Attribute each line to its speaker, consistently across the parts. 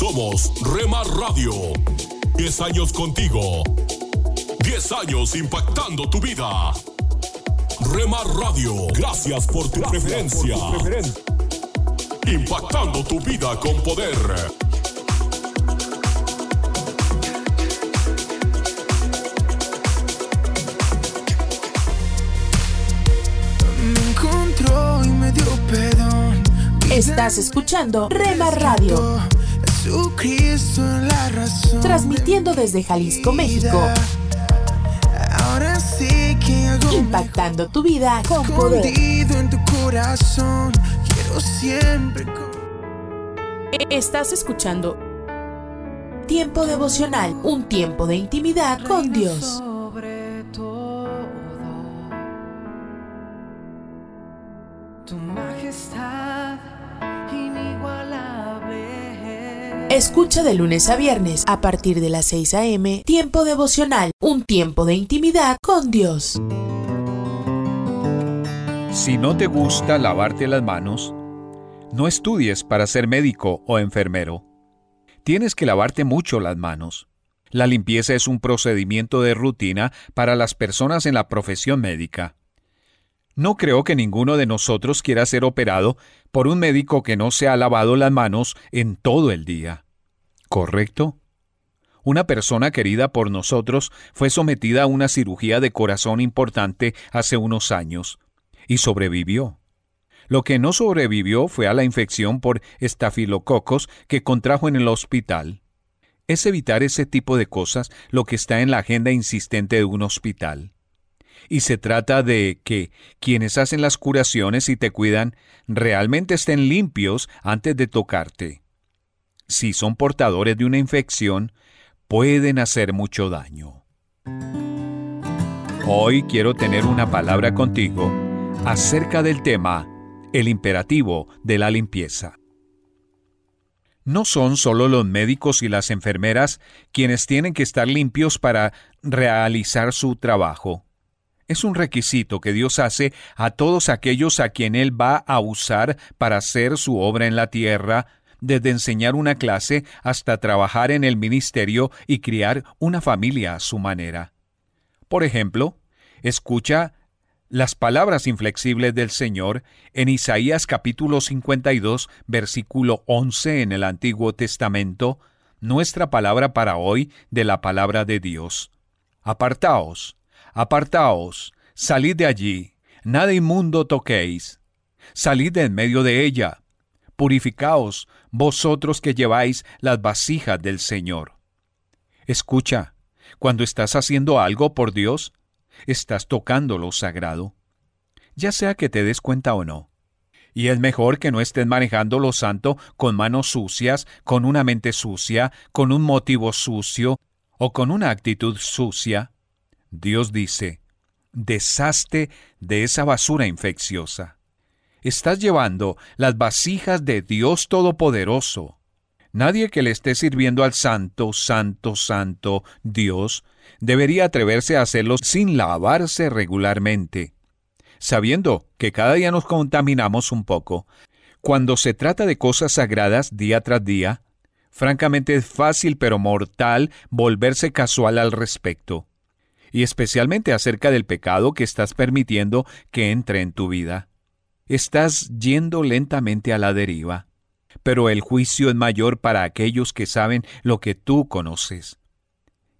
Speaker 1: Somos Remar Radio. 10 años contigo. 10 años impactando tu vida. Remar Radio, gracias por tu preferencia. Impactando tu vida con poder.
Speaker 2: Me encontró y me dio perdón.
Speaker 3: Estás escuchando Rema Radio.
Speaker 2: Jesucristo en la razón.
Speaker 3: Transmitiendo desde Jalisco, México.
Speaker 2: Ahora sí que hago
Speaker 3: Impactando tu vida con poder.
Speaker 2: en tu corazón. Quiero siempre.
Speaker 3: Estás escuchando Tiempo devocional, un tiempo de intimidad con Dios. Escucha de lunes a viernes a partir de las 6 a.m. Tiempo devocional, un tiempo de intimidad con Dios.
Speaker 4: Si no te gusta lavarte las manos, no estudies para ser médico o enfermero. Tienes que lavarte mucho las manos. La limpieza es un procedimiento de rutina para las personas en la profesión médica. No creo que ninguno de nosotros quiera ser operado por un médico que no se ha lavado las manos en todo el día. ¿Correcto? Una persona querida por nosotros fue sometida a una cirugía de corazón importante hace unos años y sobrevivió. Lo que no sobrevivió fue a la infección por estafilococos que contrajo en el hospital. Es evitar ese tipo de cosas lo que está en la agenda insistente de un hospital. Y se trata de que quienes hacen las curaciones y te cuidan realmente estén limpios antes de tocarte. Si son portadores de una infección, pueden hacer mucho daño. Hoy quiero tener una palabra contigo acerca del tema el imperativo de la limpieza. No son solo los médicos y las enfermeras quienes tienen que estar limpios para realizar su trabajo. Es un requisito que Dios hace a todos aquellos a quien Él va a usar para hacer su obra en la tierra, desde enseñar una clase hasta trabajar en el ministerio y criar una familia a su manera. Por ejemplo, escucha las palabras inflexibles del Señor en Isaías capítulo 52, versículo 11 en el Antiguo Testamento, nuestra palabra para hoy de la palabra de Dios. Apartaos, apartaos, salid de allí, nada inmundo toquéis, salid de en medio de ella, purificaos vosotros que lleváis las vasijas del Señor. Escucha, cuando estás haciendo algo por Dios, estás tocando lo sagrado, ya sea que te des cuenta o no. Y es mejor que no estés manejando lo santo con manos sucias, con una mente sucia, con un motivo sucio o con una actitud sucia. Dios dice, deshazte de esa basura infecciosa. Estás llevando las vasijas de Dios Todopoderoso. Nadie que le esté sirviendo al Santo, Santo, Santo Dios debería atreverse a hacerlo sin lavarse regularmente, sabiendo que cada día nos contaminamos un poco. Cuando se trata de cosas sagradas día tras día, francamente es fácil pero mortal volverse casual al respecto, y especialmente acerca del pecado que estás permitiendo que entre en tu vida. Estás yendo lentamente a la deriva pero el juicio es mayor para aquellos que saben lo que tú conoces,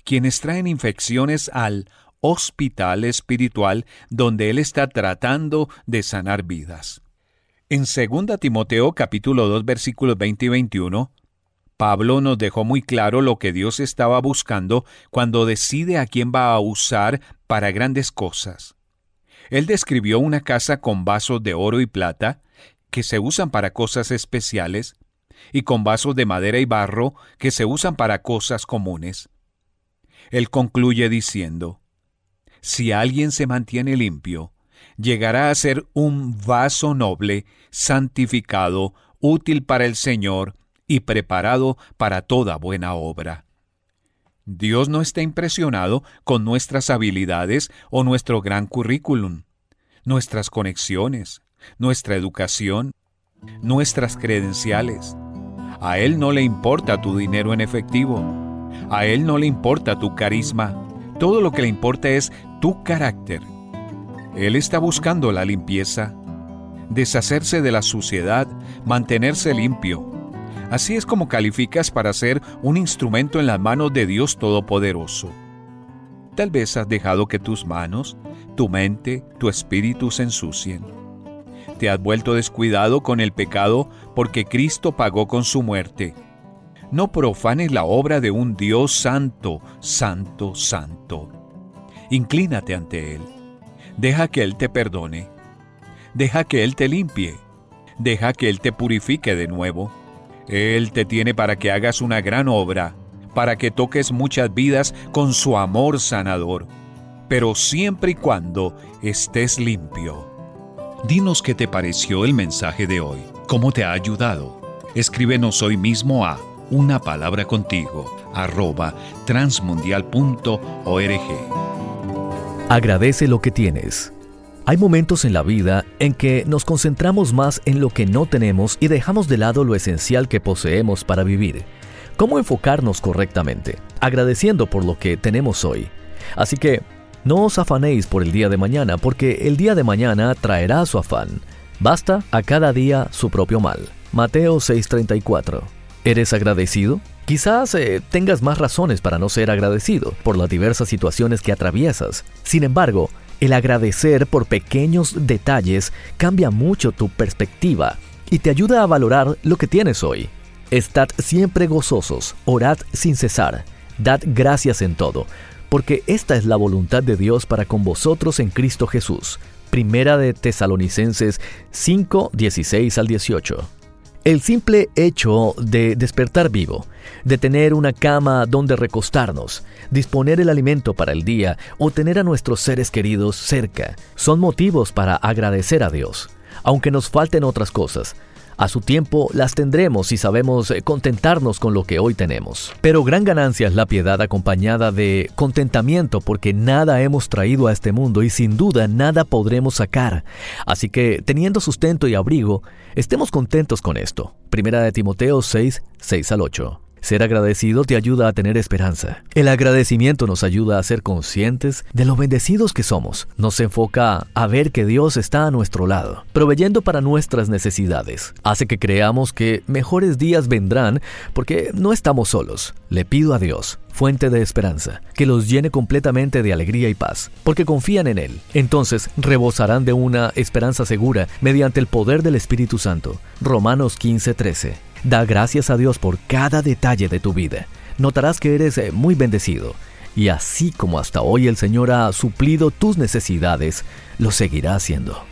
Speaker 4: quienes traen infecciones al hospital espiritual donde Él está tratando de sanar vidas. En 2 Timoteo capítulo 2 versículos 20 y 21, Pablo nos dejó muy claro lo que Dios estaba buscando cuando decide a quién va a usar para grandes cosas. Él describió una casa con vasos de oro y plata, que se usan para cosas especiales, y con vasos de madera y barro que se usan para cosas comunes. Él concluye diciendo, Si alguien se mantiene limpio, llegará a ser un vaso noble, santificado, útil para el Señor y preparado para toda buena obra. Dios no está impresionado con nuestras habilidades o nuestro gran currículum, nuestras conexiones, nuestra educación, nuestras credenciales. A Él no le importa tu dinero en efectivo. A Él no le importa tu carisma. Todo lo que le importa es tu carácter. Él está buscando la limpieza, deshacerse de la suciedad, mantenerse limpio. Así es como calificas para ser un instrumento en las manos de Dios Todopoderoso. Tal vez has dejado que tus manos, tu mente, tu espíritu se ensucien. Te has vuelto descuidado con el pecado porque Cristo pagó con su muerte. No profanes la obra de un Dios santo, santo, santo. Inclínate ante Él. Deja que Él te perdone. Deja que Él te limpie. Deja que Él te purifique de nuevo. Él te tiene para que hagas una gran obra, para que toques muchas vidas con su amor sanador, pero siempre y cuando estés limpio. Dinos qué te pareció el mensaje de hoy, cómo te ha ayudado. Escríbenos hoy mismo a una palabra contigo arroba transmundial.org.
Speaker 5: Agradece lo que tienes. Hay momentos en la vida en que nos concentramos más en lo que no tenemos y dejamos de lado lo esencial que poseemos para vivir. ¿Cómo enfocarnos correctamente? Agradeciendo por lo que tenemos hoy. Así que, no os afanéis por el día de mañana, porque el día de mañana traerá su afán. Basta a cada día su propio mal. Mateo 6:34. ¿Eres agradecido? Quizás eh, tengas más razones para no ser agradecido por las diversas situaciones que atraviesas. Sin embargo, el agradecer por pequeños detalles cambia mucho tu perspectiva y te ayuda a valorar lo que tienes hoy. Estad siempre gozosos, orad sin cesar, dad gracias en todo, porque esta es la voluntad de Dios para con vosotros en Cristo Jesús. Primera de Tesalonicenses 5, 16 al 18. El simple hecho de despertar vivo, de tener una cama donde recostarnos, disponer el alimento para el día o tener a nuestros seres queridos cerca, son motivos para agradecer a Dios. Aunque nos falten otras cosas, a su tiempo las tendremos si sabemos eh, contentarnos con lo que hoy tenemos. Pero gran ganancia es la piedad acompañada de contentamiento porque nada hemos traído a este mundo y sin duda nada podremos sacar. Así que teniendo sustento y abrigo, estemos contentos con esto. Primera de Timoteo 6, 6 al 8. Ser agradecido te ayuda a tener esperanza. El agradecimiento nos ayuda a ser conscientes de lo bendecidos que somos. Nos enfoca a ver que Dios está a nuestro lado, proveyendo para nuestras necesidades. Hace que creamos que mejores días vendrán porque no estamos solos. Le pido a Dios, fuente de esperanza, que los llene completamente de alegría y paz, porque confían en Él. Entonces rebosarán de una esperanza segura mediante el poder del Espíritu Santo. Romanos 15:13. Da gracias a Dios por cada detalle de tu vida. Notarás que eres eh, muy bendecido. Y así como hasta hoy el Señor ha suplido tus necesidades, lo seguirá haciendo.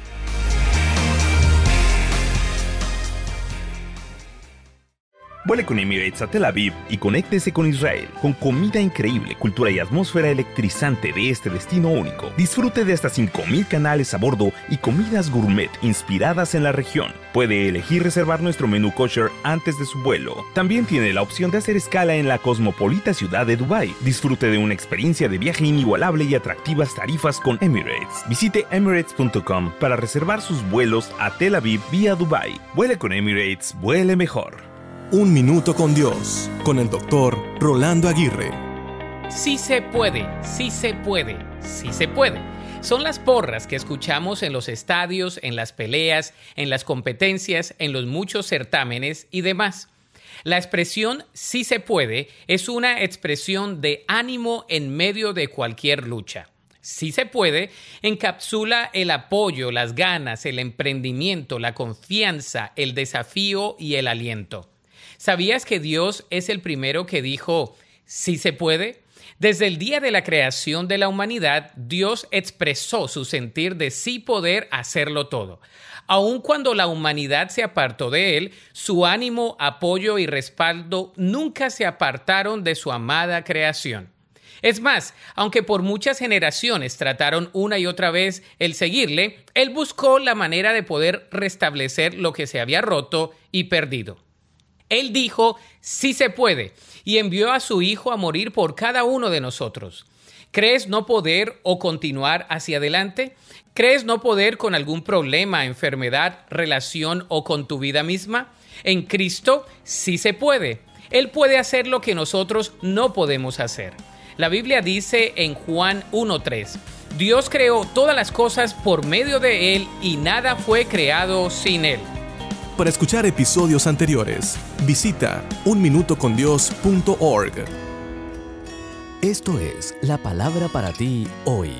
Speaker 6: Vuele con Emirates a Tel Aviv y conéctese con Israel, con comida increíble, cultura y atmósfera electrizante de este destino único. Disfrute de hasta 5.000 canales a bordo y comidas gourmet inspiradas en la región. Puede elegir reservar nuestro menú kosher antes de su vuelo. También tiene la opción de hacer escala en la cosmopolita ciudad de Dubai. Disfrute de una experiencia de viaje inigualable y atractivas tarifas con Emirates. Visite emirates.com para reservar sus vuelos a Tel Aviv vía Dubai. Vuele con Emirates, vuele mejor.
Speaker 7: Un Minuto con Dios, con el doctor Rolando Aguirre.
Speaker 8: Sí se puede, sí se puede, sí se puede. Son las porras que escuchamos en los estadios, en las peleas, en las competencias, en los muchos certámenes y demás. La expresión sí se puede es una expresión de ánimo en medio de cualquier lucha. Sí se puede encapsula el apoyo, las ganas, el emprendimiento, la confianza, el desafío y el aliento. ¿Sabías que Dios es el primero que dijo, sí se puede? Desde el día de la creación de la humanidad, Dios expresó su sentir de sí poder hacerlo todo. Aun cuando la humanidad se apartó de él, su ánimo, apoyo y respaldo nunca se apartaron de su amada creación. Es más, aunque por muchas generaciones trataron una y otra vez el seguirle, él buscó la manera de poder restablecer lo que se había roto y perdido. Él dijo, sí se puede, y envió a su Hijo a morir por cada uno de nosotros. ¿Crees no poder o continuar hacia adelante? ¿Crees no poder con algún problema, enfermedad, relación o con tu vida misma? En Cristo sí se puede. Él puede hacer lo que nosotros no podemos hacer. La Biblia dice en Juan 1.3, Dios creó todas las cosas por medio de Él y nada fue creado sin Él.
Speaker 7: Para escuchar episodios anteriores, visita unminutocondios.org.
Speaker 5: Esto es la palabra para ti hoy.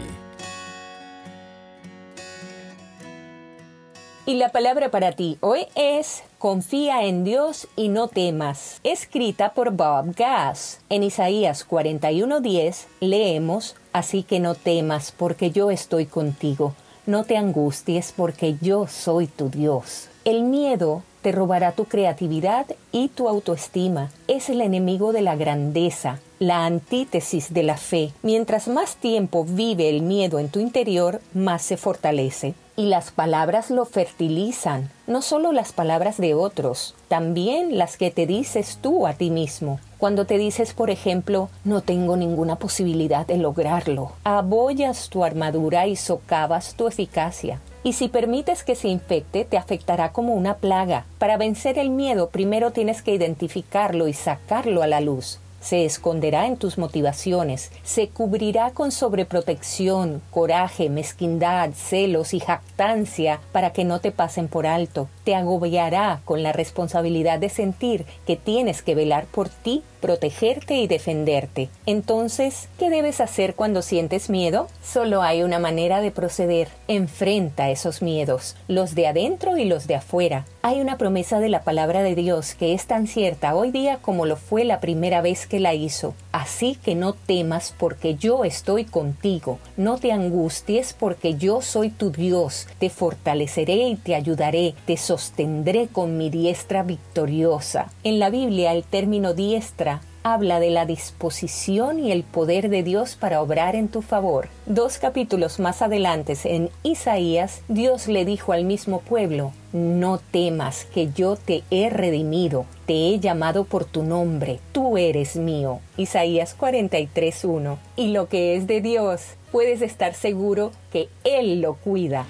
Speaker 9: Y la palabra para ti hoy es Confía en Dios y no temas, escrita por Bob Gass. En Isaías 41:10 leemos, Así que no temas porque yo estoy contigo, no te angusties porque yo soy tu Dios. El miedo te robará tu creatividad y tu autoestima. Es el enemigo de la grandeza, la antítesis de la fe. Mientras más tiempo vive el miedo en tu interior, más se fortalece. Y las palabras lo fertilizan, no solo las palabras de otros, también las que te dices tú a ti mismo. Cuando te dices, por ejemplo, no tengo ninguna posibilidad de lograrlo, abollas tu armadura y socavas tu eficacia. Y si permites que se infecte, te afectará como una plaga. Para vencer el miedo, primero tienes que identificarlo y sacarlo a la luz. Se esconderá en tus motivaciones, se cubrirá con sobreprotección, coraje, mezquindad, celos y jactancia para que no te pasen por alto, te agobiará con la responsabilidad de sentir que tienes que velar por ti, protegerte y defenderte. Entonces, ¿qué debes hacer cuando sientes miedo? Solo hay una manera de proceder. Enfrenta esos miedos, los de adentro y los de afuera. Hay una promesa de la palabra de Dios que es tan cierta hoy día como lo fue la primera vez que la hizo. Así que no temas porque yo estoy contigo. No te angusties porque yo soy tu Dios. Te fortaleceré y te ayudaré. Te sostendré con mi diestra victoriosa. En la Biblia el término diestra habla de la disposición y el poder de Dios para obrar en tu favor. Dos capítulos más adelante, en Isaías, Dios le dijo al mismo pueblo, no temas que yo te he redimido, te he llamado por tu nombre, tú eres mío. Isaías 43.1. Y lo que es de Dios, puedes estar seguro que Él lo cuida.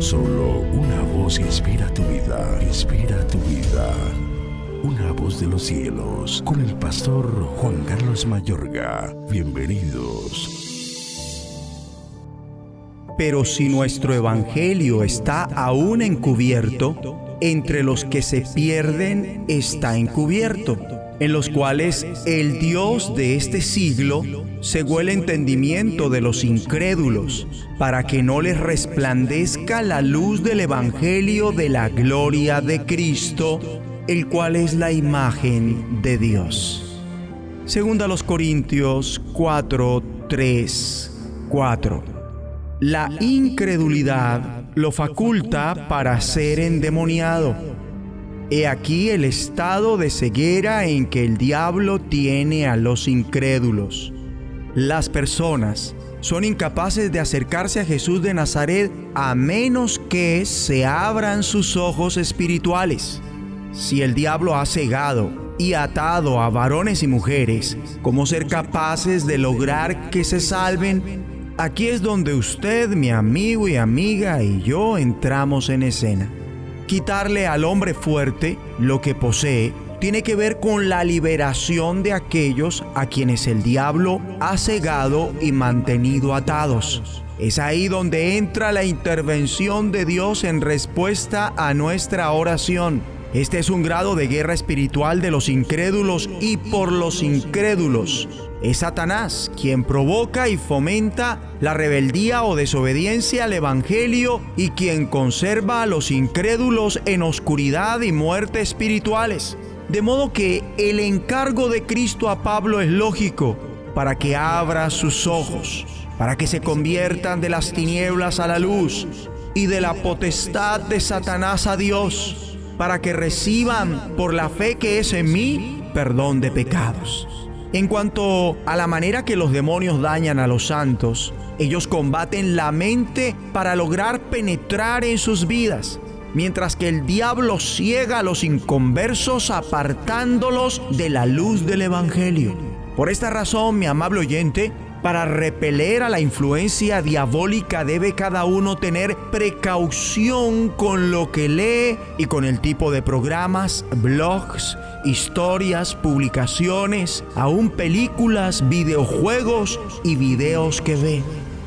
Speaker 10: Solo una voz inspira tu vida, inspira tu vida una voz de los cielos, con el pastor Juan Carlos Mayorga. Bienvenidos.
Speaker 11: Pero si nuestro Evangelio está aún encubierto, entre los que se pierden está encubierto, en los cuales el Dios de este siglo cegó el entendimiento de los incrédulos, para que no les resplandezca la luz del Evangelio de la gloria de Cristo el cual es la imagen de Dios. Segunda los Corintios 4, 3, 4. La incredulidad lo faculta para ser endemoniado. He aquí el estado de ceguera en que el diablo tiene a los incrédulos. Las personas son incapaces de acercarse a Jesús de Nazaret a menos que se abran sus ojos espirituales. Si el diablo ha cegado y atado a varones y mujeres, ¿cómo ser capaces de lograr que se salven? Aquí es donde usted, mi amigo y amiga, y yo entramos en escena. Quitarle al hombre fuerte lo que posee tiene que ver con la liberación de aquellos a quienes el diablo ha cegado y mantenido atados. Es ahí donde entra la intervención de Dios en respuesta a nuestra oración este es un grado de guerra espiritual de los incrédulos y por los incrédulos. Es Satanás quien provoca y fomenta la rebeldía o desobediencia al Evangelio y quien conserva a los incrédulos en oscuridad y muerte espirituales. De modo que el encargo de Cristo a Pablo es lógico para que abra sus ojos, para que se conviertan de las tinieblas a la luz y de la potestad de Satanás a Dios para que reciban por la fe que es en mí perdón de pecados. En cuanto a la manera que los demonios dañan a los santos, ellos combaten la mente para lograr penetrar en sus vidas, mientras que el diablo ciega a los inconversos apartándolos de la luz del Evangelio. Por esta razón, mi amable oyente, Para repeler a la influencia diabólica debe cada uno tener precaución con lo que lee y con el tipo de programas, blogs, historias, publicaciones, aún películas, videojuegos y videos que ve.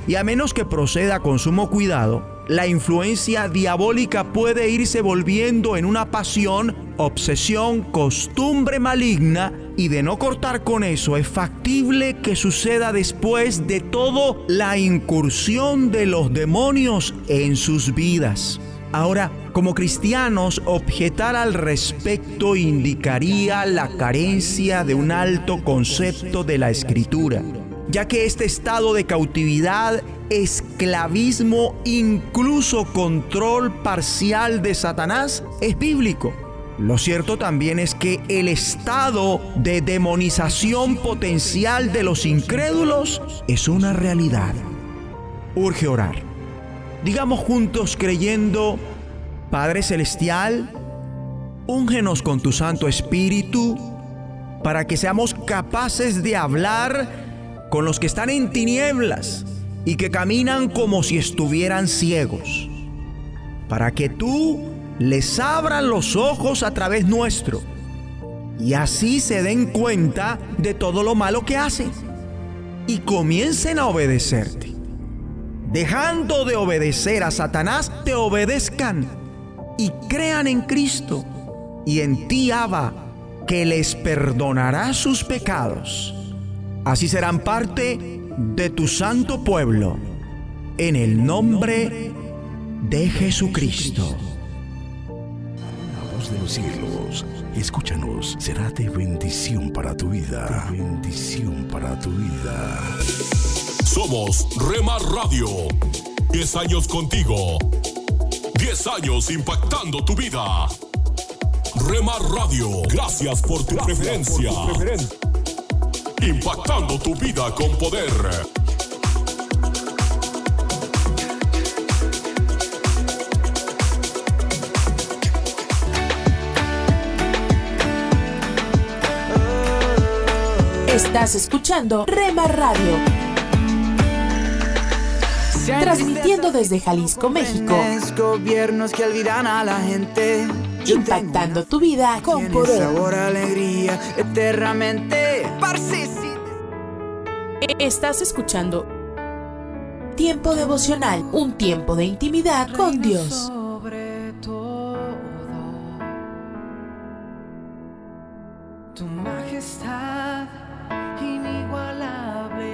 Speaker 11: Y a menos que proceda con sumo cuidado, la influencia diabólica puede irse volviendo en una pasión, obsesión, costumbre maligna y de no cortar con eso es factible que suceda después de todo la incursión de los demonios en sus vidas. Ahora, como cristianos, objetar al respecto indicaría la carencia de un alto concepto de la escritura ya que este estado de cautividad, esclavismo, incluso control parcial de Satanás es bíblico. Lo cierto también es que el estado de demonización potencial de los incrédulos es una realidad. Urge orar. Digamos juntos creyendo, Padre Celestial, úngenos con tu Santo Espíritu para que seamos capaces de hablar con los que están en tinieblas y que caminan como si estuvieran ciegos, para que tú les abras los ojos a través nuestro y así se den cuenta de todo lo malo que hacen y comiencen a obedecerte. Dejando de obedecer a Satanás, te obedezcan y crean en Cristo y en ti, Abba, que les perdonará sus pecados Así serán parte de tu santo pueblo, en el nombre de Jesucristo.
Speaker 10: La voz de los cielos, escúchanos, será de bendición para tu vida. De bendición para tu vida.
Speaker 1: Somos Remar Radio. 10 años contigo. 10 años impactando tu vida. Remar Radio, gracias por tu preferencia impactando tu vida con poder.
Speaker 3: Estás escuchando Rema Radio. Transmitiendo desde Jalisco, México.
Speaker 2: Gobiernos que olvidan a la gente.
Speaker 3: Impactando tu vida con poder.
Speaker 2: Sabor, alegría, eternamente.
Speaker 3: Estás escuchando Tiempo devocional, un tiempo de intimidad con Dios.
Speaker 12: Tu majestad inigualable.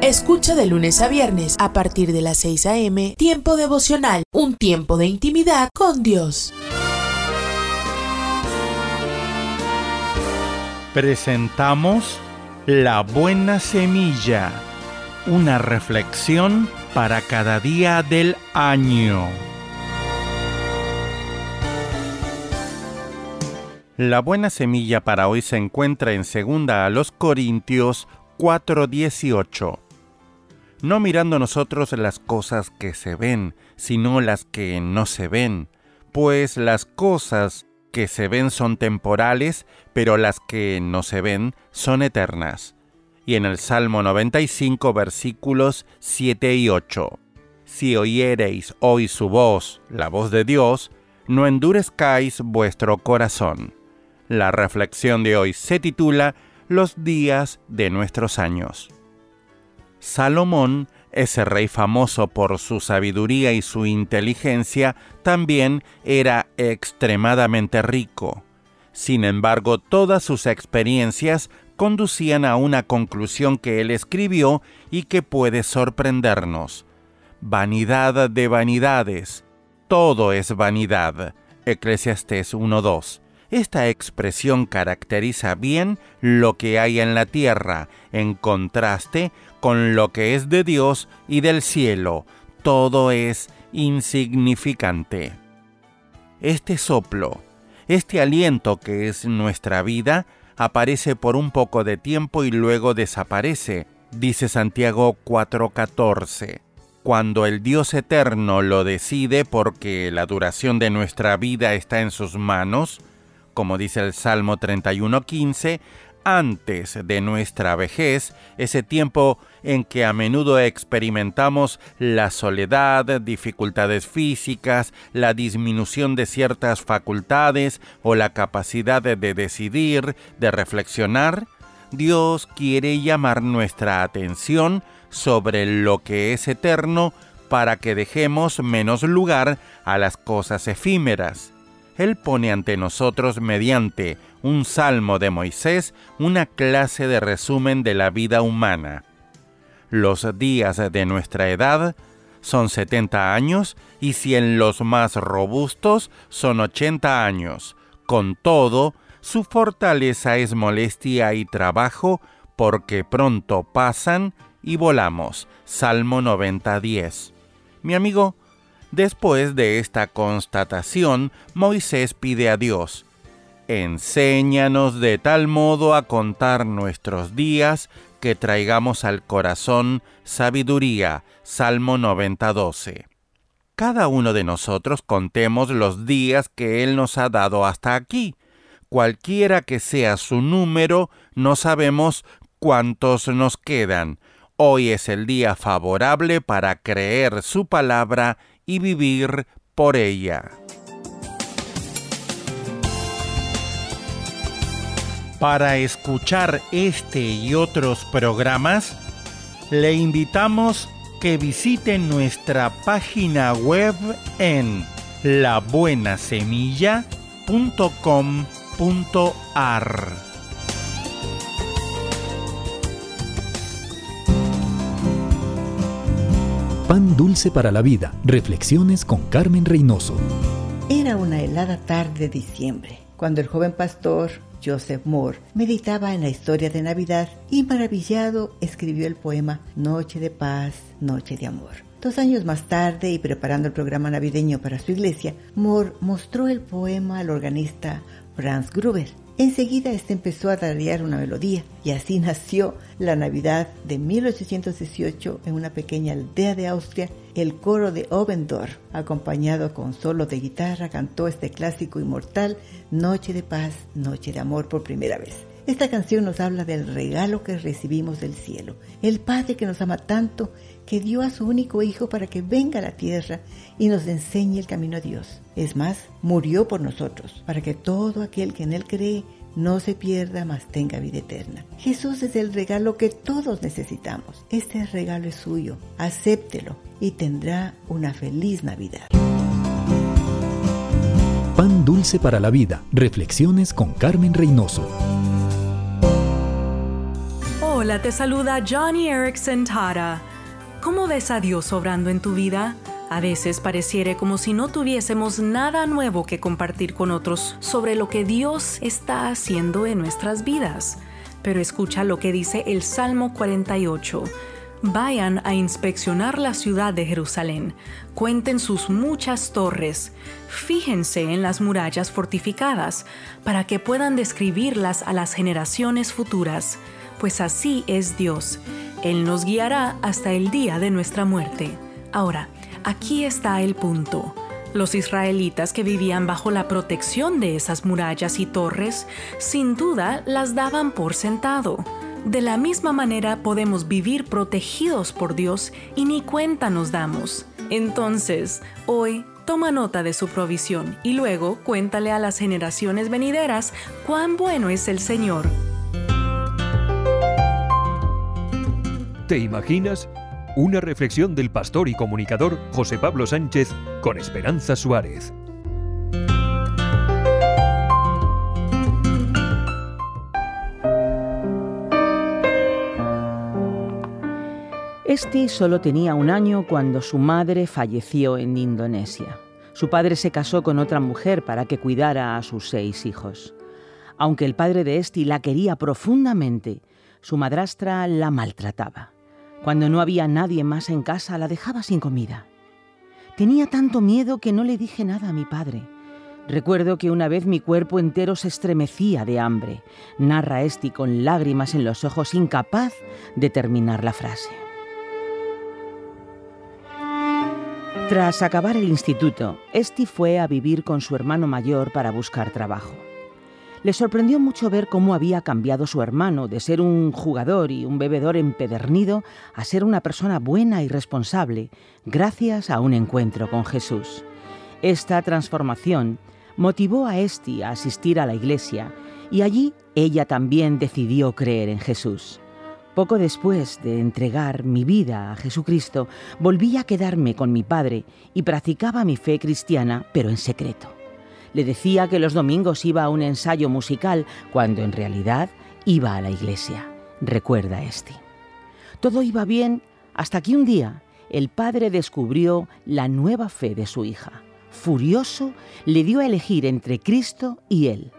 Speaker 3: Escucha de lunes a viernes a partir de las 6 a.m. Tiempo devocional, un tiempo de intimidad con Dios.
Speaker 13: Presentamos La Buena Semilla, una reflexión para cada día del año. La buena semilla para hoy se encuentra en segunda a los Corintios 4:18. No mirando nosotros las cosas que se ven, sino las que no se ven, pues las cosas que se ven son temporales, pero las que no se ven son eternas. Y en el Salmo 95 versículos 7 y 8. Si oyereis hoy su voz, la voz de Dios, no endurezcáis vuestro corazón. La reflexión de hoy se titula Los días de nuestros años. Salomón, ese rey famoso por su sabiduría y su inteligencia, también era extremadamente rico. Sin embargo, todas sus experiencias conducían a una conclusión que él escribió y que puede sorprendernos. Vanidad de vanidades. Todo es vanidad. Eclesiastés 1.2. Esta expresión caracteriza bien lo que hay en la tierra, en contraste con lo que es de Dios y del cielo. Todo es insignificante. Este soplo, este aliento que es nuestra vida, aparece por un poco de tiempo y luego desaparece, dice Santiago 4:14 cuando el Dios eterno lo decide porque la duración de nuestra vida está en sus manos, como dice el Salmo 31.15, antes de nuestra vejez, ese tiempo en que a menudo experimentamos la soledad, dificultades físicas, la disminución de ciertas facultades o la capacidad de decidir, de reflexionar, Dios quiere llamar nuestra atención sobre lo que es eterno para que dejemos menos lugar a las cosas efímeras. Él pone ante nosotros mediante un salmo de Moisés una clase de resumen de la vida humana. Los días de nuestra edad son 70 años y si en los más robustos son 80 años. Con todo, su fortaleza es molestia y trabajo porque pronto pasan y volamos. Salmo 90.10. Mi amigo, después de esta constatación, Moisés pide a Dios, Enséñanos de tal modo a contar nuestros días que traigamos al corazón sabiduría. Salmo 90:12. Cada uno de nosotros contemos los días que Él nos ha dado hasta aquí. Cualquiera que sea su número, no sabemos cuántos nos quedan. Hoy es el día favorable para creer su palabra y vivir por ella. Para escuchar este y otros programas, le invitamos que visite nuestra página web en labuenasemilla.com.ar.
Speaker 14: Pan dulce para la vida. Reflexiones con Carmen Reynoso.
Speaker 15: Era una helada tarde de diciembre, cuando el joven pastor Joseph Moore meditaba en la historia de Navidad y maravillado escribió el poema Noche de paz, Noche de amor. Dos años más tarde y preparando el programa navideño para su iglesia, Moore mostró el poema al organista Franz Gruber. Enseguida este empezó a tararear una melodía y así nació la Navidad de 1818 en una pequeña aldea de Austria. El coro de Obendorf, acompañado con solo de guitarra, cantó este clásico inmortal Noche de paz, Noche de amor por primera vez. Esta canción nos habla del regalo que recibimos del cielo, el Padre que nos ama tanto, que dio a su único Hijo para que venga a la tierra y nos enseñe el camino a Dios. Es más, murió por nosotros, para que todo aquel que en Él cree no se pierda, mas tenga vida eterna. Jesús es el regalo que todos necesitamos. Este regalo es suyo, acéptelo y tendrá una feliz Navidad.
Speaker 14: Pan dulce para la vida. Reflexiones con Carmen Reynoso.
Speaker 16: Hola, te saluda Johnny Erickson Tara. ¿Cómo ves a Dios obrando en tu vida? A veces pareciere como si no tuviésemos nada nuevo que compartir con otros sobre lo que Dios está haciendo en nuestras vidas. Pero escucha lo que dice el Salmo 48. Vayan a inspeccionar la ciudad de Jerusalén, cuenten sus muchas torres, fíjense en las murallas fortificadas, para que puedan describirlas a las generaciones futuras pues así es Dios. Él nos guiará hasta el día de nuestra muerte. Ahora, aquí está el punto. Los israelitas que vivían bajo la protección de esas murallas y torres, sin duda las daban por sentado. De la misma manera podemos vivir protegidos por Dios y ni cuenta nos damos. Entonces, hoy toma nota de su provisión y luego cuéntale a las generaciones venideras cuán bueno es el Señor.
Speaker 14: ¿Te imaginas? Una reflexión del pastor y comunicador José Pablo Sánchez con Esperanza Suárez.
Speaker 17: Este solo tenía un año cuando su madre falleció en Indonesia. Su padre se casó con otra mujer para que cuidara a sus seis hijos. Aunque el padre de Esti la quería profundamente, su madrastra la maltrataba. Cuando no había nadie más en casa, la dejaba sin comida. Tenía tanto miedo que no le dije nada a mi padre. Recuerdo que una vez mi cuerpo entero se estremecía de hambre, narra Esti con lágrimas en los ojos, incapaz de terminar la frase. Tras acabar el instituto, Esti fue a vivir con su hermano mayor para buscar trabajo. Le sorprendió mucho ver cómo había cambiado su hermano de ser un jugador y un bebedor empedernido a ser una persona buena y responsable, gracias a un encuentro con Jesús. Esta transformación motivó a Esti a asistir a la iglesia y allí ella también decidió creer en Jesús. Poco después de entregar mi vida a Jesucristo, volví a quedarme con mi padre y practicaba mi fe cristiana, pero en secreto. Le decía que los domingos iba a un ensayo musical cuando en realidad iba a la iglesia, recuerda Esti. Todo iba bien hasta que un día el padre descubrió la nueva fe de su hija. Furioso, le dio a elegir entre Cristo y él.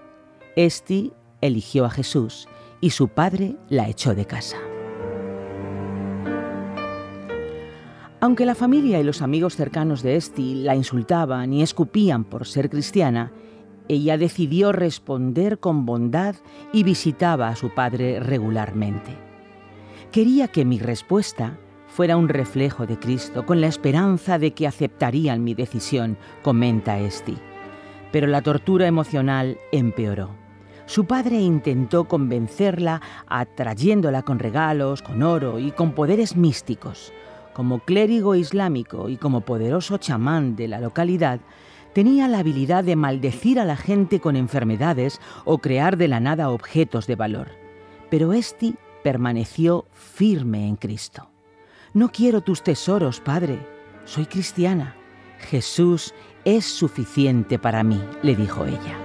Speaker 17: Esti eligió a Jesús y su padre la echó de casa. Aunque la familia y los amigos cercanos de Esti la insultaban y escupían por ser cristiana, ella decidió responder con bondad y visitaba a su padre regularmente. Quería que mi respuesta fuera un reflejo de Cristo, con la esperanza de que aceptarían mi decisión, comenta Esti. Pero la tortura emocional empeoró. Su padre intentó convencerla atrayéndola con regalos, con oro y con poderes místicos como clérigo islámico y como poderoso chamán de la localidad, tenía la habilidad de maldecir a la gente con enfermedades o crear de la nada objetos de valor. Pero Esti permaneció firme en Cristo. No quiero tus tesoros, Padre. Soy cristiana. Jesús es suficiente para mí, le dijo ella.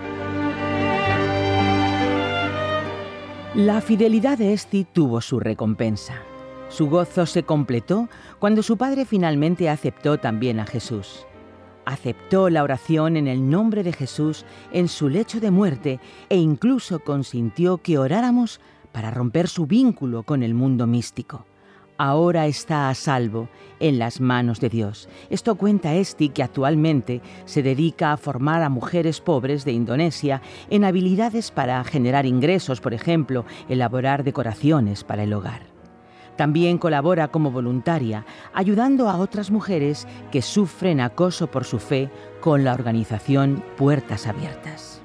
Speaker 17: La fidelidad de Esti tuvo su recompensa. Su gozo se completó cuando su padre finalmente aceptó también a Jesús. Aceptó la oración en el nombre de Jesús en su lecho de muerte e incluso consintió que oráramos para romper su vínculo con el mundo místico. Ahora está a salvo en las manos de Dios. Esto cuenta Esti que actualmente se dedica a formar a mujeres pobres de Indonesia en habilidades para generar ingresos, por ejemplo, elaborar decoraciones para el hogar. También colabora como voluntaria, ayudando a otras mujeres que sufren acoso por su fe con la organización Puertas Abiertas.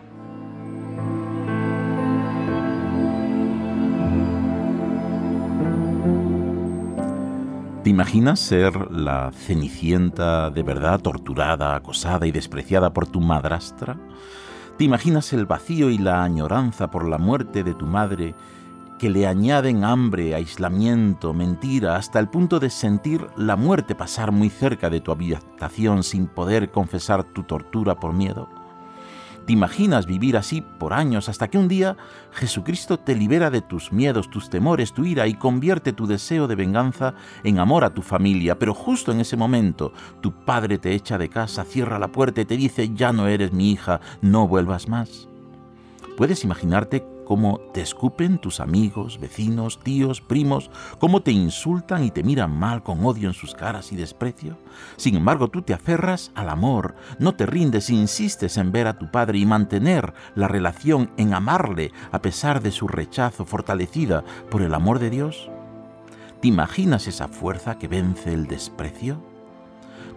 Speaker 18: ¿Te imaginas ser la cenicienta de verdad torturada, acosada y despreciada por tu madrastra? ¿Te imaginas el vacío y la añoranza por la muerte de tu madre que le añaden hambre, aislamiento, mentira, hasta el punto de sentir la muerte pasar muy cerca de tu habitación sin poder confesar tu tortura por miedo? ¿Te imaginas vivir así por años hasta que un día Jesucristo te libera de tus miedos, tus temores, tu ira y convierte tu deseo de venganza en amor a tu familia? Pero justo en ese momento tu padre te echa de casa, cierra la puerta y te dice, ya no eres mi hija, no vuelvas más. ¿Puedes imaginarte cómo te escupen tus amigos, vecinos, tíos, primos, cómo te insultan y te miran mal con odio en sus caras y desprecio. Sin embargo, tú te aferras al amor, no te rindes, insistes en ver a tu padre y mantener la relación, en amarle a pesar de su rechazo, fortalecida por el amor de Dios. ¿Te imaginas esa fuerza que vence el desprecio?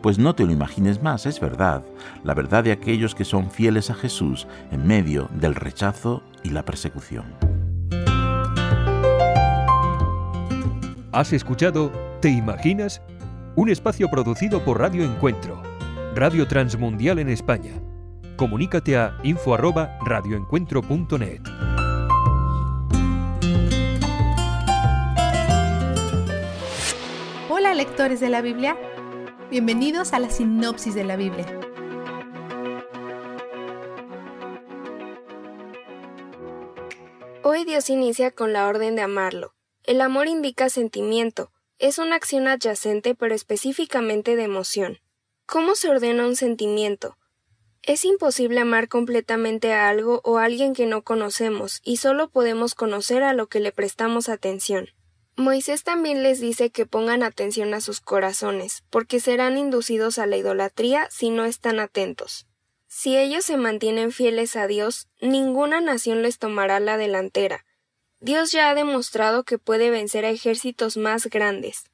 Speaker 18: Pues no te lo imagines más, es verdad, la verdad de aquellos que son fieles a Jesús en medio del rechazo y la persecución.
Speaker 14: ¿Has escuchado ¿Te imaginas? Un espacio producido por Radio Encuentro, Radio Transmundial en España. Comunícate a info@radioencuentro.net.
Speaker 19: Hola lectores de la Biblia. Bienvenidos a la sinopsis de la Biblia.
Speaker 20: Hoy Dios inicia con la orden de amarlo. El amor indica sentimiento, es una acción adyacente pero específicamente de emoción. ¿Cómo se ordena un sentimiento? Es imposible amar completamente a algo o a alguien que no conocemos y solo podemos conocer a lo que le prestamos atención. Moisés también les dice que pongan atención a sus corazones, porque serán inducidos a la idolatría si no están atentos. Si ellos se mantienen fieles a Dios, ninguna nación les tomará la delantera. Dios ya ha demostrado que puede vencer a ejércitos más grandes.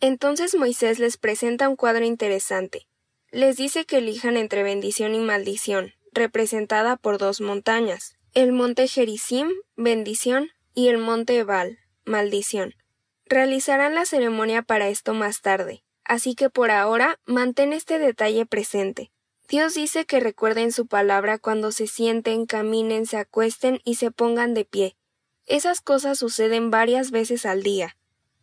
Speaker 20: Entonces Moisés les presenta un cuadro interesante. Les dice que elijan entre bendición y maldición, representada por dos montañas. el monte Gerizim, bendición, y el monte Ebal, maldición. Realizarán la ceremonia para esto más tarde, así que por ahora mantén este detalle presente. Dios dice que recuerden su palabra cuando se sienten, caminen, se acuesten y se pongan de pie. Esas cosas suceden varias veces al día.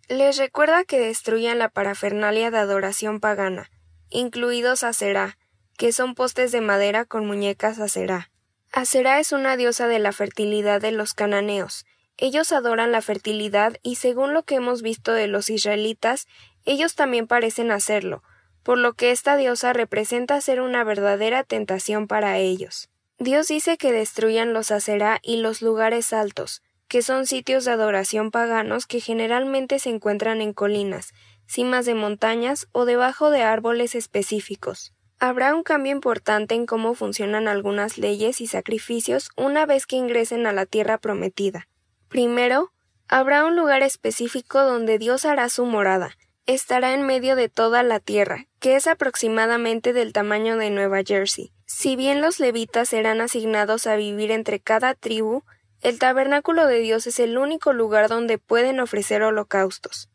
Speaker 20: Les recuerda que destruyan la parafernalia de adoración pagana, incluidos Aserá, que son postes de madera con muñecas Aserá. Aserá es una diosa de la fertilidad de los cananeos. Ellos adoran la fertilidad y según lo que hemos visto de los israelitas, ellos también parecen hacerlo, por lo que esta diosa representa ser una verdadera tentación para ellos. Dios dice que destruyan los Aserá y los lugares altos, que son sitios de adoración paganos que generalmente se encuentran en colinas, cimas de montañas o debajo de árboles específicos. Habrá un cambio importante en cómo funcionan algunas leyes y sacrificios una vez que ingresen a la tierra prometida. Primero, habrá un lugar específico donde Dios hará su morada, estará en medio de toda la tierra, que es aproximadamente del tamaño de Nueva Jersey. Si bien los levitas serán asignados a vivir entre cada tribu, el tabernáculo de Dios es el único lugar donde pueden ofrecer holocaustos.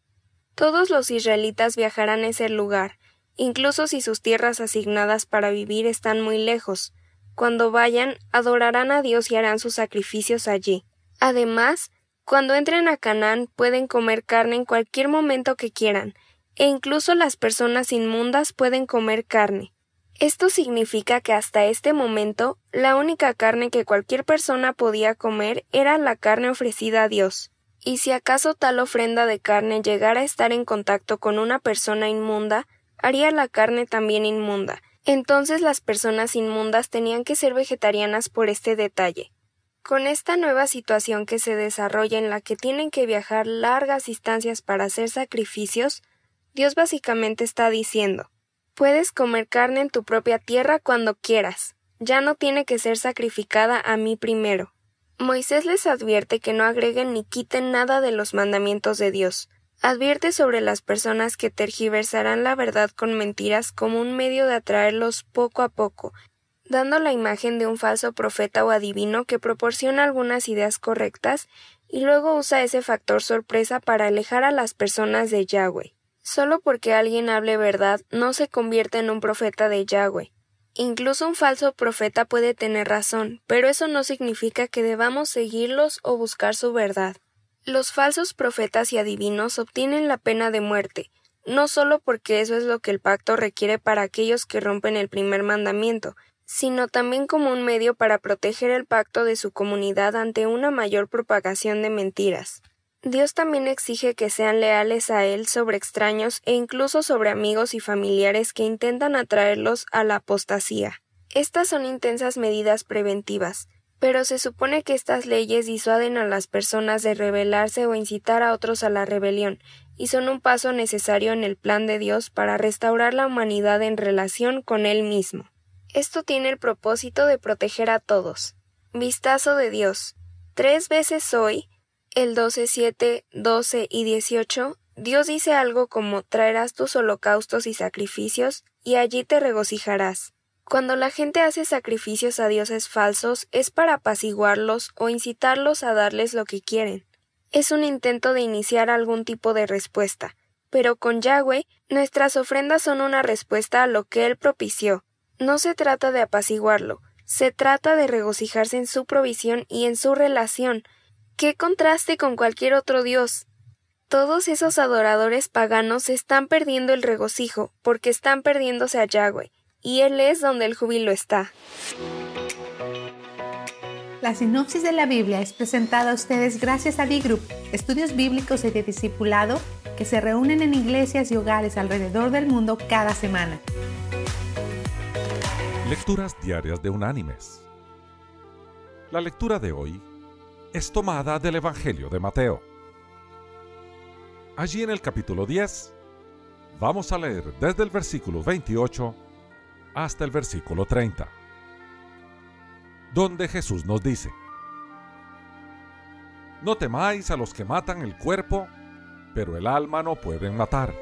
Speaker 20: Todos los israelitas viajarán a ese lugar, incluso si sus tierras asignadas para vivir están muy lejos. Cuando vayan, adorarán a Dios y harán sus sacrificios allí. Además, cuando entren a Canaán pueden comer carne en cualquier momento que quieran, e incluso las personas inmundas pueden comer carne. Esto significa que hasta este momento la única carne que cualquier persona podía comer era la carne ofrecida a Dios. Y si acaso tal ofrenda de carne llegara a estar en contacto con una persona inmunda, haría la carne también inmunda. Entonces las personas inmundas tenían que ser vegetarianas por este detalle. Con esta nueva situación que se desarrolla en la que tienen que viajar largas distancias para hacer sacrificios, Dios básicamente está diciendo Puedes comer carne en tu propia tierra cuando quieras, ya no tiene que ser sacrificada a mí primero. Moisés les advierte que no agreguen ni quiten nada de los mandamientos de Dios. Advierte sobre las personas que tergiversarán la verdad con mentiras como un medio de atraerlos poco a poco dando la imagen de un falso profeta o adivino que proporciona algunas ideas correctas y luego usa ese factor sorpresa para alejar a las personas de Yahweh. Solo porque alguien hable verdad no se convierte en un profeta de Yahweh. Incluso un falso profeta puede tener razón, pero eso no significa que debamos seguirlos o buscar su verdad. Los falsos profetas y adivinos obtienen la pena de muerte, no solo porque eso es lo que el pacto requiere para aquellos que rompen el primer mandamiento, sino también como un medio para proteger el pacto de su comunidad ante una mayor propagación de mentiras. Dios también exige que sean leales a Él sobre extraños e incluso sobre amigos y familiares que intentan atraerlos a la apostasía. Estas son intensas medidas preventivas, pero se supone que estas leyes disuaden a las personas de rebelarse o incitar a otros a la rebelión, y son un paso necesario en el plan de Dios para restaurar la humanidad en relación con Él mismo. Esto tiene el propósito de proteger a todos. Vistazo de Dios. Tres veces hoy, el 12, 7, 12 y 18, Dios dice algo como traerás tus holocaustos y sacrificios, y allí te regocijarás. Cuando la gente hace sacrificios a dioses falsos es para apaciguarlos o incitarlos a darles lo que quieren. Es un intento de iniciar algún tipo de respuesta. Pero con Yahweh, nuestras ofrendas son una respuesta a lo que Él propició, no se trata de apaciguarlo, se trata de regocijarse en su provisión y en su relación. ¡Qué contraste con cualquier otro Dios! Todos esos adoradores paganos están perdiendo el regocijo, porque están perdiéndose a Yahweh, y Él es donde el júbilo está.
Speaker 19: La sinopsis de la Biblia es presentada a ustedes gracias a D-Group, estudios bíblicos y de discipulado que se reúnen en iglesias y hogares alrededor del mundo cada semana.
Speaker 21: Lecturas diarias de Unánimes. La lectura de hoy es tomada del Evangelio de Mateo. Allí en el capítulo 10 vamos a leer desde el versículo 28 hasta el versículo 30, donde Jesús nos dice, No temáis a los que matan el cuerpo, pero el alma no pueden matar.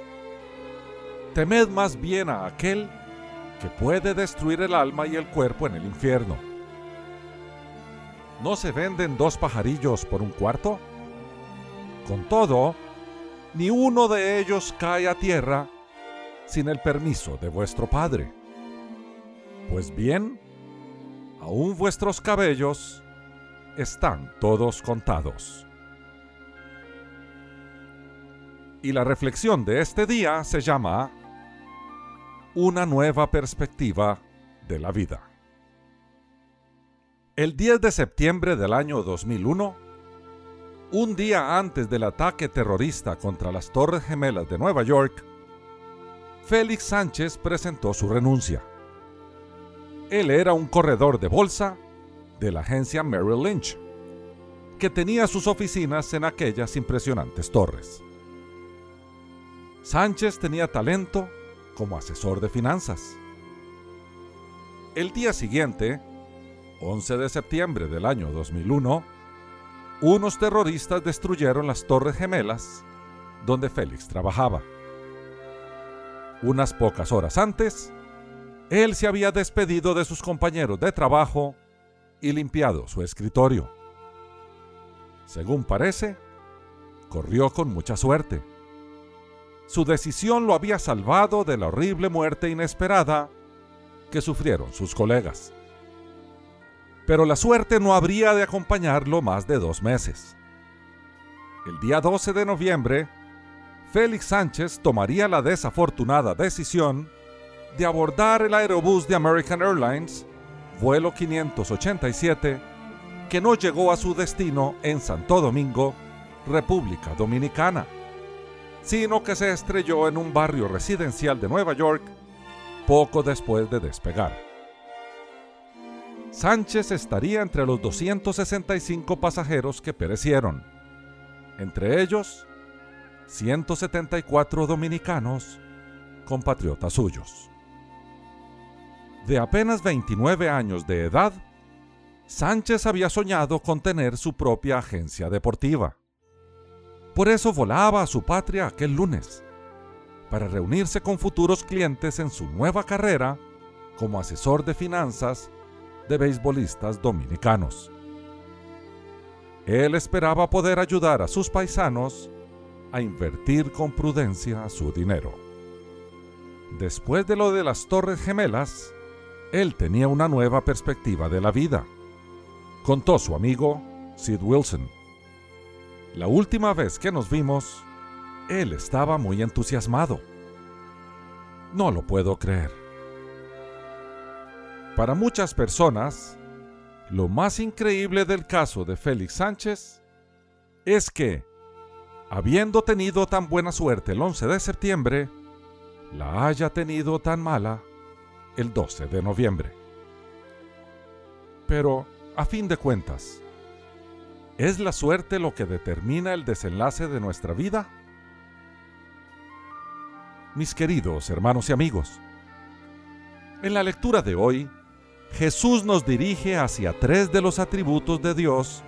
Speaker 21: Temed más bien a aquel que puede destruir el alma y el cuerpo en el infierno. ¿no se venden dos pajarillos por un cuarto? Con todo, ni uno de ellos cae a tierra sin el permiso de vuestro Padre. Pues bien, aún vuestros cabellos están todos contados. Y la reflexión de este día se llama Una nueva perspectiva de la vida. El 10 de septiembre del año 2001, un día antes del ataque terrorista contra las Torres Gemelas de Nueva York, Félix Sánchez presentó su renuncia. Él era un corredor de bolsa de la agencia Merrill Lynch, que tenía sus oficinas en aquellas impresionantes torres. Sánchez tenía talento como asesor de finanzas. El día siguiente, 11 de septiembre del año 2001, unos terroristas destruyeron las Torres Gemelas donde Félix trabajaba. Unas pocas horas antes, él se había despedido de sus compañeros de trabajo y limpiado su escritorio. Según parece, corrió con mucha suerte. Su decisión lo había salvado de la horrible muerte inesperada que sufrieron sus colegas. Pero la suerte no habría de acompañarlo más de dos meses. El día 12 de noviembre, Félix Sánchez tomaría la desafortunada decisión de abordar el aerobús de American Airlines, vuelo 587, que no llegó a su destino en Santo Domingo, República Dominicana, sino que se estrelló en un barrio residencial de Nueva York poco después de despegar. Sánchez estaría entre los 265 pasajeros que perecieron, entre ellos 174 dominicanos, compatriotas suyos. De apenas 29 años de edad, Sánchez había soñado con tener su propia agencia deportiva. Por eso volaba a su patria aquel lunes, para reunirse con futuros clientes en su nueva carrera como asesor de finanzas de beisbolistas dominicanos. Él esperaba poder ayudar a sus paisanos a invertir con prudencia su dinero. Después de lo de las Torres Gemelas, él tenía una nueva perspectiva de la vida, contó su amigo Sid Wilson. La última vez que nos vimos, él estaba muy entusiasmado. No lo puedo creer. Para muchas personas, lo más increíble del caso de Félix Sánchez es que, habiendo tenido tan buena suerte el 11 de septiembre, la haya tenido tan mala el 12 de noviembre. Pero, a fin de cuentas, ¿es la suerte lo que determina el desenlace de nuestra vida? Mis queridos hermanos y amigos, en la lectura de hoy, Jesús nos dirige hacia tres de los atributos de Dios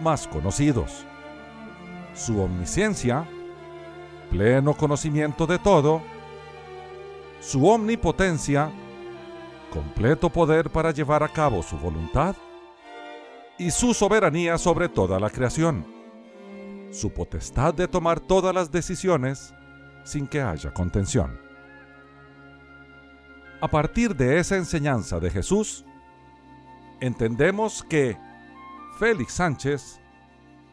Speaker 21: más conocidos. Su omnisciencia, pleno conocimiento de todo, su omnipotencia, completo poder para llevar a cabo su voluntad, y su soberanía sobre toda la creación, su potestad de tomar todas las decisiones sin que haya contención. A partir de esa enseñanza de Jesús, entendemos que Félix Sánchez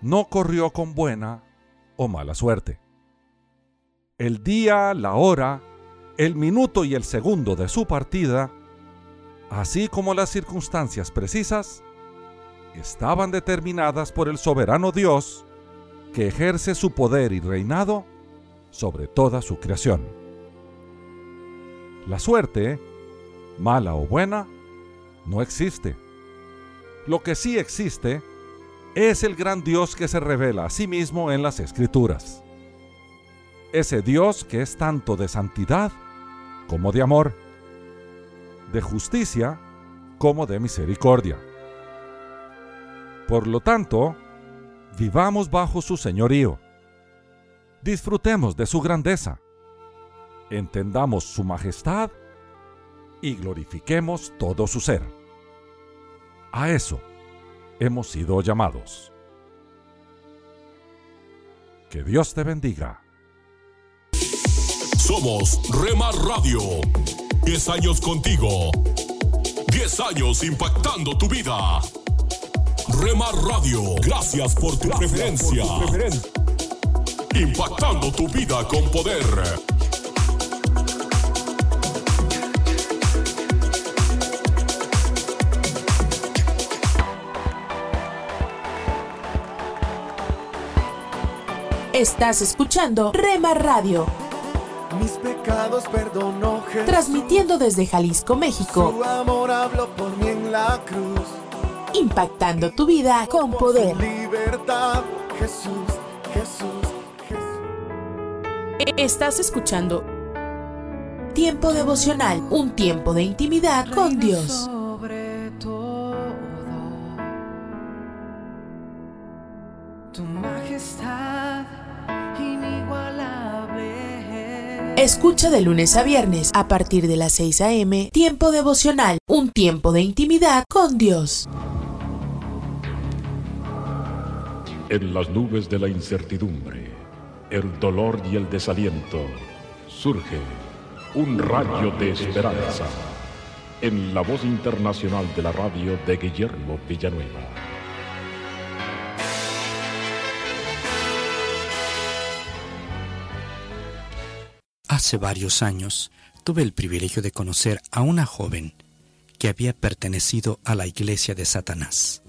Speaker 21: no corrió con buena o mala suerte. El día, la hora, el minuto y el segundo de su partida, así como las circunstancias precisas, estaban determinadas por el soberano Dios que ejerce su poder y reinado sobre toda su creación. La suerte, mala o buena, no existe lo que sí existe es el gran Dios que se revela a sí mismo en las Escrituras. Ese Dios que es tanto de santidad como de amor, de justicia como de misericordia. Por lo tanto, vivamos bajo su señorío. Disfrutemos de su grandeza. Entendamos su majestad y glorifiquemos todo su ser. A eso, hemos sido llamados. Que Dios te bendiga.
Speaker 1: Somos Remar Radio. 10 años contigo. 10 años impactando tu vida. Remar Radio, gracias por tu preferencia. Impactando tu vida con poder.
Speaker 3: Estás escuchando Rema Radio.
Speaker 2: Mis pecados perdonó Jesús.
Speaker 3: Transmitiendo desde Jalisco, México.
Speaker 2: Su amor habló por mí en la cruz.
Speaker 3: Impactando tu vida con poder.
Speaker 2: Libertad, Jesús, Jesús,
Speaker 3: Jesús. Estás escuchando Tiempo devocional, un tiempo de intimidad con Dios.
Speaker 12: Sobre todo, tu majestad inigualable.
Speaker 3: Escucha de lunes a viernes a partir de las 6 a.m. Tiempo devocional, un tiempo de intimidad con Dios.
Speaker 22: En las nubes de la incertidumbre, el dolor y el desaliento, surge un rayo de esperanza en la voz internacional de la radio de Guillermo Villanueva.
Speaker 23: Hace varios años tuve el privilegio de conocer a una joven que había pertenecido a la iglesia de Satanás.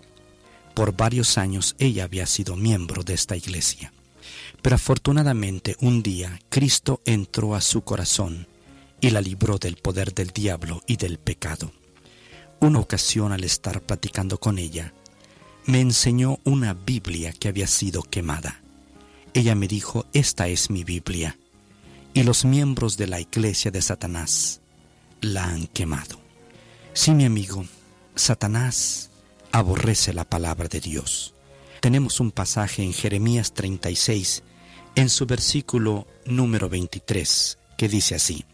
Speaker 23: Por varios años ella había sido miembro de esta iglesia. Pero afortunadamente un día Cristo entró a su corazón y la libró del poder del diablo y del pecado. Una ocasión al estar platicando con ella, me enseñó una Biblia que había sido quemada. Ella me dijo, esta es mi Biblia, y los miembros de la iglesia de Satanás la han quemado. Sí, mi amigo, Satanás aborrece la palabra de Dios. Tenemos un pasaje en Jeremías 36, en su versículo número 23, que dice así,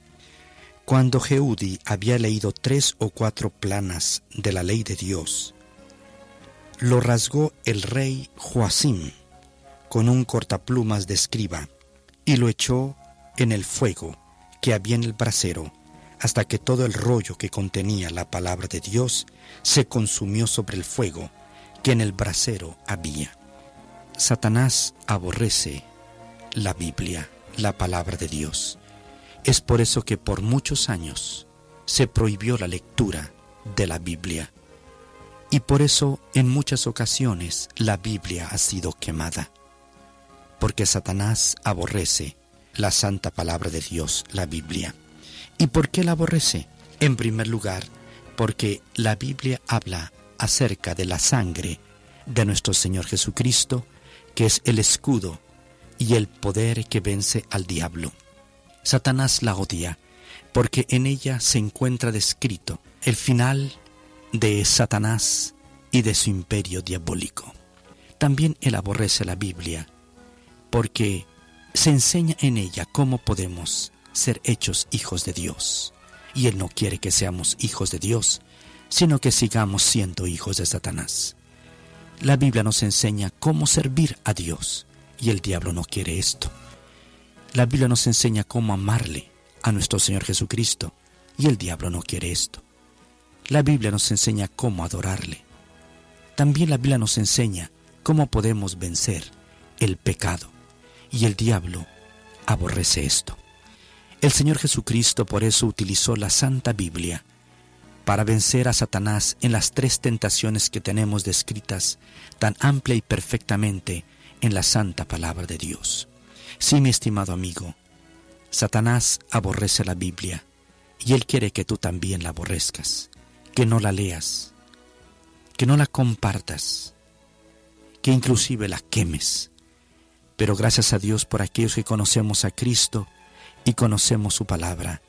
Speaker 23: Cuando Jeudi había leído tres o cuatro planas de la ley de Dios, lo rasgó el rey Joacim con un cortaplumas de escriba y lo echó en el fuego que había en el brasero hasta que todo el rollo que contenía la palabra de Dios se consumió sobre el fuego que en el brasero había. Satanás aborrece la Biblia, la palabra de Dios. Es por eso que por muchos años se prohibió la lectura de la Biblia. Y por eso en muchas ocasiones la Biblia ha sido quemada. Porque Satanás aborrece la santa palabra de Dios, la Biblia. ¿Y por qué la aborrece? En primer lugar, porque la Biblia habla acerca de la sangre de nuestro Señor Jesucristo, que es el escudo y el poder que vence al diablo. Satanás la odia, porque en ella se encuentra descrito el final de Satanás y de su imperio diabólico. También él aborrece la Biblia, porque se enseña en ella cómo podemos ser hechos hijos de Dios. Y Él no quiere que seamos hijos de Dios, sino que sigamos siendo hijos de Satanás. La Biblia nos enseña cómo servir a Dios, y el diablo no quiere esto. La Biblia nos enseña cómo amarle a nuestro Señor Jesucristo, y el diablo no quiere esto. La Biblia nos enseña cómo adorarle. También la Biblia nos enseña cómo podemos vencer el pecado, y el diablo aborrece esto. El Señor Jesucristo por eso utilizó la Santa Biblia para vencer a Satanás en las tres tentaciones que tenemos descritas tan amplia y perfectamente en la santa palabra de Dios. Sí, mi estimado amigo, Satanás aborrece la Biblia y él quiere que tú también la aborrezcas, que no la leas, que no la compartas, que inclusive la quemes. Pero gracias a Dios por aquellos que conocemos a Cristo, y conocemos su palabra.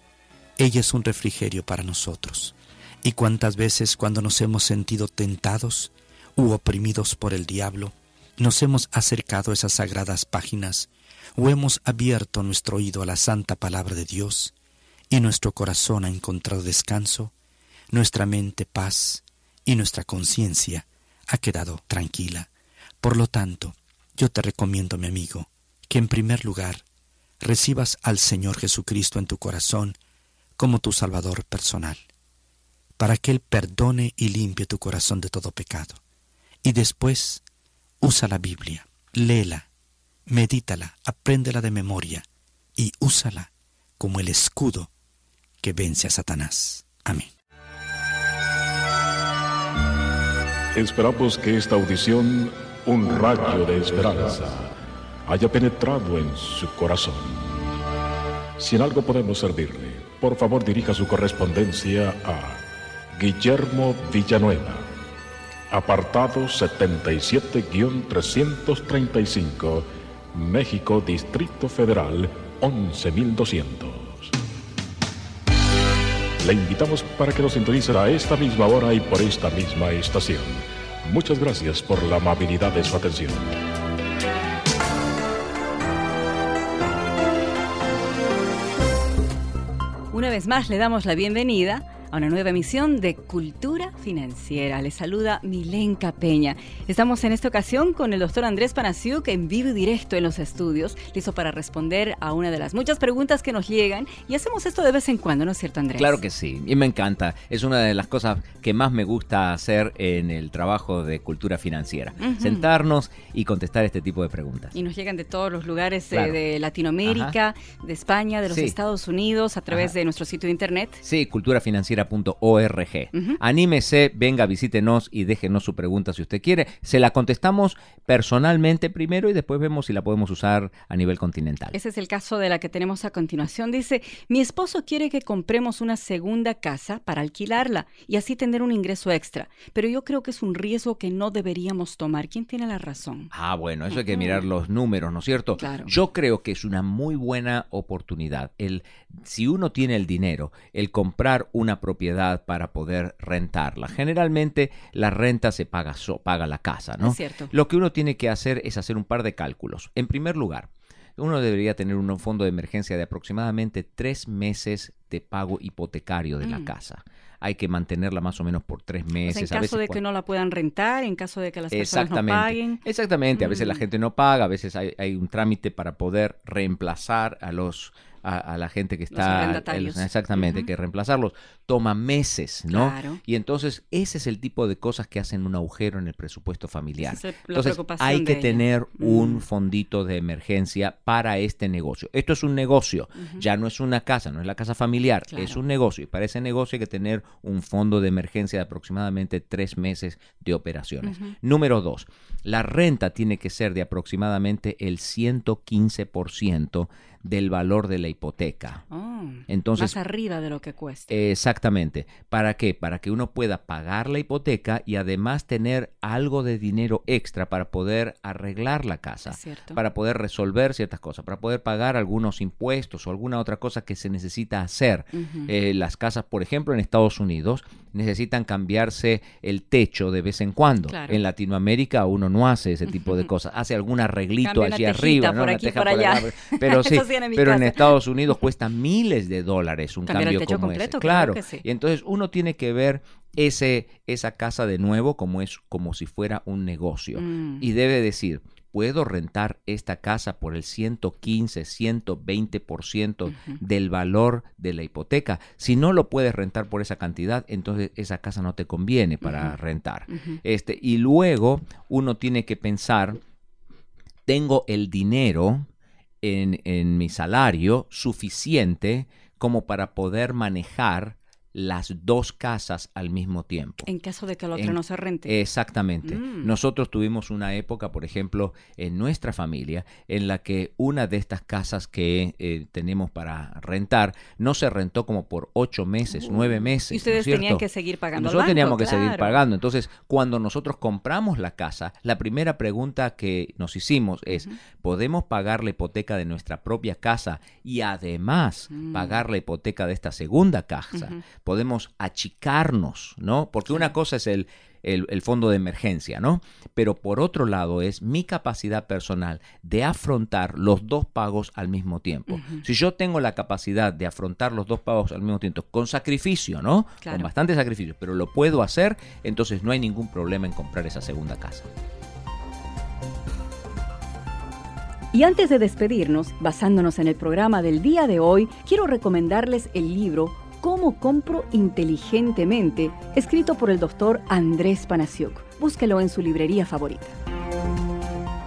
Speaker 23: Ella es un refrigerio para nosotros. Y cuántas veces cuando nos hemos sentido tentados u oprimidos por el diablo, nos hemos acercado a esas sagradas páginas o hemos abierto nuestro oído a la santa palabra de Dios y nuestro corazón ha encontrado descanso, nuestra mente paz y nuestra conciencia ha quedado tranquila. Por lo tanto, yo te recomiendo, mi amigo, que en primer lugar recibas al Señor Jesucristo en tu corazón como tu Salvador personal, para que Él perdone y limpie tu corazón de todo pecado. Y después, usa la Biblia, léela, medítala, apréndela de memoria y úsala como el escudo que vence a Satanás. Amén.
Speaker 22: Esperamos que esta audición, un rayo de esperanza, haya penetrado en su corazón. Si en algo podemos servirle, por favor dirija su correspondencia a Guillermo Villanueva, apartado 77-335, México, Distrito Federal, 11200. Le invitamos para que nos sintonice a esta misma hora y por esta misma estación. Muchas gracias por la amabilidad de su atención.
Speaker 24: Vez más le damos la bienvenida a una nueva emisión de Cultura Financiera. Les saluda Milenka Peña. Estamos en esta ocasión con el doctor Andrés Panasiuk en vivo y directo en los estudios, listo para responder a una de las muchas preguntas que nos llegan. Y hacemos esto de vez en cuando, ¿no es cierto, Andrés?
Speaker 25: Claro que sí, y me encanta. Es una de las cosas que más me gusta hacer en el trabajo de Cultura Financiera. Sentarnos y contestar este tipo de preguntas.
Speaker 24: Y nos llegan de todos los lugares eh, de Latinoamérica, de España, de los Estados Unidos, a través de nuestro sitio de internet.
Speaker 25: Sí, culturafinanciera.org. Anímese, venga, visítenos y déjenos su pregunta si usted quiere. Se la contestamos personalmente primero y después vemos si la podemos usar a nivel continental.
Speaker 24: Ese es el caso de la que tenemos a continuación. Dice, mi esposo quiere que compremos una segunda casa para alquilarla y así tener un ingreso extra, pero yo creo que es un riesgo que no deberíamos tomar. ¿Quién tiene la razón?
Speaker 25: Ah, bueno, eso hay que mirar los números, ¿no es cierto?
Speaker 24: Claro.
Speaker 25: Yo creo que es una muy buena oportunidad. El, si uno tiene el dinero, el comprar una propiedad para poder rentarla. Generalmente la renta se paga, so, paga la casa, ¿no?
Speaker 24: Es cierto.
Speaker 25: Lo que uno tiene que hacer es hacer un par de cálculos. En primer lugar, uno debería tener un fondo de emergencia de aproximadamente tres meses de pago hipotecario de la
Speaker 24: Mm.
Speaker 25: casa. Hay que mantenerla más o menos por tres meses.
Speaker 24: en
Speaker 25: a
Speaker 24: caso
Speaker 25: veces
Speaker 24: de que no la puedan rentar, en caso de que las personas no paguen.
Speaker 25: Exactamente, a veces la
Speaker 24: Mm.
Speaker 25: gente no paga, a veces hay, hay un trámite para poder reemplazar a los a, a la gente que está exactamente, que reemplazarlos. Toma meses, ¿no?
Speaker 24: Claro.
Speaker 25: Y entonces ese es el tipo de cosas que hacen un agujero en el presupuesto familiar.
Speaker 24: Es
Speaker 25: entonces hay que
Speaker 24: ella.
Speaker 25: tener un fondito de emergencia para este negocio. Esto es un negocio, ya no es una casa, no es la casa familiar, es un negocio y para ese negocio hay que tener un fondo de emergencia de aproximadamente tres meses de operaciones. Número dos, la renta tiene que ser de aproximadamente el 115% del valor de la hipoteca.
Speaker 24: Oh,
Speaker 25: Entonces,
Speaker 24: más arriba de lo que cuesta.
Speaker 25: Exactamente. ¿Para qué? Para que uno pueda pagar la hipoteca y además tener algo de dinero extra para poder arreglar la casa, para poder resolver ciertas cosas, para poder pagar algunos impuestos o alguna otra cosa que se necesita hacer. Eh, las casas, por ejemplo, en Estados Unidos necesitan cambiarse el techo de vez en cuando.
Speaker 24: Claro.
Speaker 25: En Latinoamérica uno no hace ese tipo de cosas, hace algún arreglito allí arriba,
Speaker 24: por
Speaker 25: ¿no? Una
Speaker 24: aquí, por
Speaker 25: por
Speaker 24: allá.
Speaker 25: Pero sí,
Speaker 24: mi
Speaker 25: pero en. Estados Unidos cuesta miles de dólares un
Speaker 24: Cambiar el
Speaker 25: cambio
Speaker 24: techo
Speaker 25: como
Speaker 24: completo,
Speaker 25: ese.
Speaker 24: claro
Speaker 25: Claro.
Speaker 24: que sí.
Speaker 25: Y entonces uno tiene que ver ese, esa casa de nuevo como es como si fuera un negocio.
Speaker 24: Mm.
Speaker 25: Y debe decir, puedo rentar esta casa por el 115, 120% del valor de la hipoteca. Si no lo puedes rentar por esa cantidad, entonces esa casa no te conviene para rentar. Este, y luego uno tiene que pensar, tengo el dinero en, en mi salario suficiente como para poder manejar las dos casas al mismo tiempo.
Speaker 24: En caso de que la otra
Speaker 25: En-
Speaker 24: no se rente.
Speaker 25: Exactamente.
Speaker 24: Mm.
Speaker 25: Nosotros tuvimos una época, por ejemplo, en nuestra familia, en la que una de estas casas que eh, tenemos para rentar no se rentó como por ocho meses, nueve meses.
Speaker 24: Y
Speaker 25: ¿no es
Speaker 24: ustedes tenían que seguir pagando al
Speaker 25: Nosotros teníamos que seguir pagando. Entonces, cuando nosotros compramos la casa, la primera pregunta que nos hicimos es, ¿podemos pagar la hipoteca de nuestra propia casa y además
Speaker 24: Mm.
Speaker 25: pagar la hipoteca de esta segunda casa? Podemos achicarnos, ¿no? Porque una cosa es el el, el fondo de emergencia, ¿no? Pero por otro lado es mi capacidad personal de afrontar los dos pagos al mismo tiempo. Si yo tengo la capacidad de afrontar los dos pagos al mismo tiempo con sacrificio, ¿no?
Speaker 24: Claro.
Speaker 25: Con bastante sacrificio, pero lo puedo hacer, entonces no hay ningún problema en comprar esa segunda casa.
Speaker 24: Y antes de despedirnos, basándonos en el programa del día de hoy, quiero recomendarles el libro Cómo compro inteligentemente, escrito por el doctor Andrés Panasiuk. Búsquelo en su librería favorita.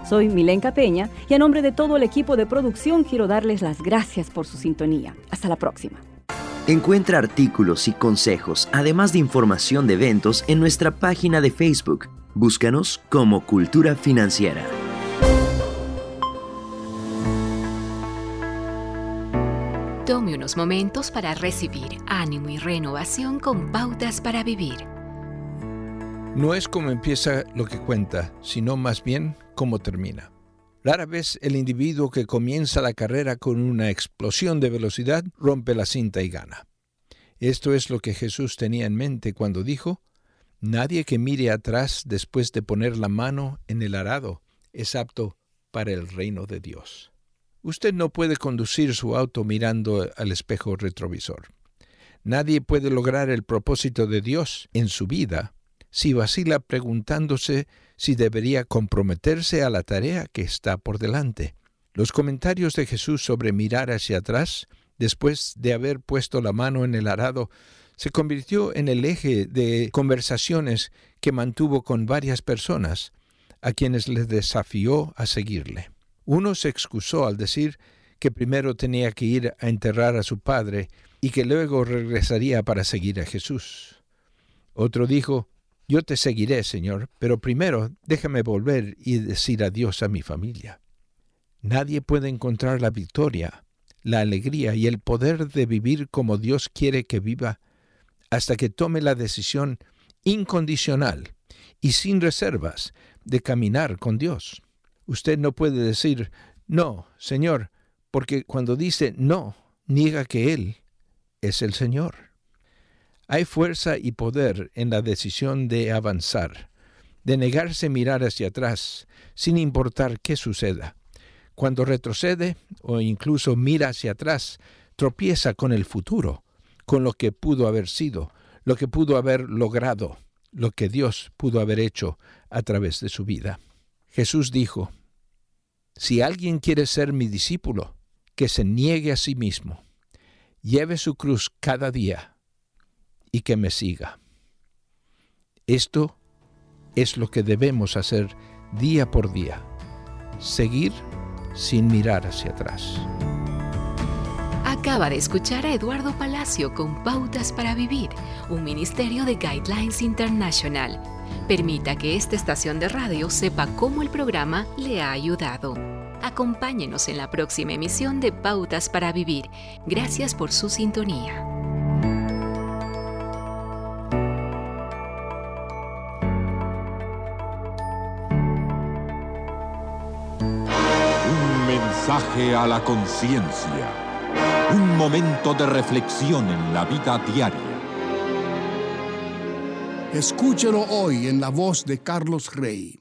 Speaker 24: Soy Milenka Peña y a nombre de todo el equipo de producción quiero darles las gracias por su sintonía. Hasta la próxima.
Speaker 26: Encuentra artículos y consejos, además de información de eventos en nuestra página de Facebook. Búscanos como Cultura Financiera.
Speaker 27: Momentos para recibir ánimo y renovación con pautas para vivir.
Speaker 28: No es como empieza lo que cuenta, sino más bien cómo termina. Rara vez el individuo que comienza la carrera con una explosión de velocidad rompe la cinta y gana. Esto es lo que Jesús tenía en mente cuando dijo, Nadie que mire atrás después de poner la mano en el arado es apto para el reino de Dios. Usted no puede conducir su auto mirando al espejo retrovisor. Nadie puede lograr el propósito de Dios en su vida si vacila preguntándose si debería comprometerse a la tarea que está por delante. Los comentarios de Jesús sobre mirar hacia atrás, después de haber puesto la mano en el arado, se convirtió en el eje de conversaciones que mantuvo con varias personas, a quienes les desafió a seguirle. Uno se excusó al decir que primero tenía que ir a enterrar a su padre y que luego regresaría para seguir a Jesús. Otro dijo, yo te seguiré, Señor, pero primero déjame volver y decir adiós a mi familia. Nadie puede encontrar la victoria, la alegría y el poder de vivir como Dios quiere que viva hasta que tome la decisión incondicional y sin reservas de caminar con Dios. Usted no puede decir, no, Señor, porque cuando dice no, niega que Él es el Señor. Hay fuerza y poder en la decisión de avanzar, de negarse mirar hacia atrás, sin importar qué suceda. Cuando retrocede o incluso mira hacia atrás, tropieza con el futuro, con lo que pudo haber sido, lo que pudo haber logrado, lo que Dios pudo haber hecho a través de su vida. Jesús dijo, Si alguien quiere ser mi discípulo, que se niegue a sí mismo, lleve su cruz cada día y que me siga. Esto es lo que debemos hacer día por día, seguir sin mirar hacia atrás.
Speaker 27: Acaba de escuchar a Eduardo Palacio con Pautas para Vivir, un ministerio de Guidelines International. Permita que esta estación de radio sepa cómo el programa le ha ayudado. Acompáñenos en la próxima emisión de Pautas para Vivir. Gracias por su sintonía.
Speaker 29: Un mensaje a la conciencia. Un momento de reflexión en la vida diaria.
Speaker 30: Escúchelo hoy en la voz de Carlos Rey.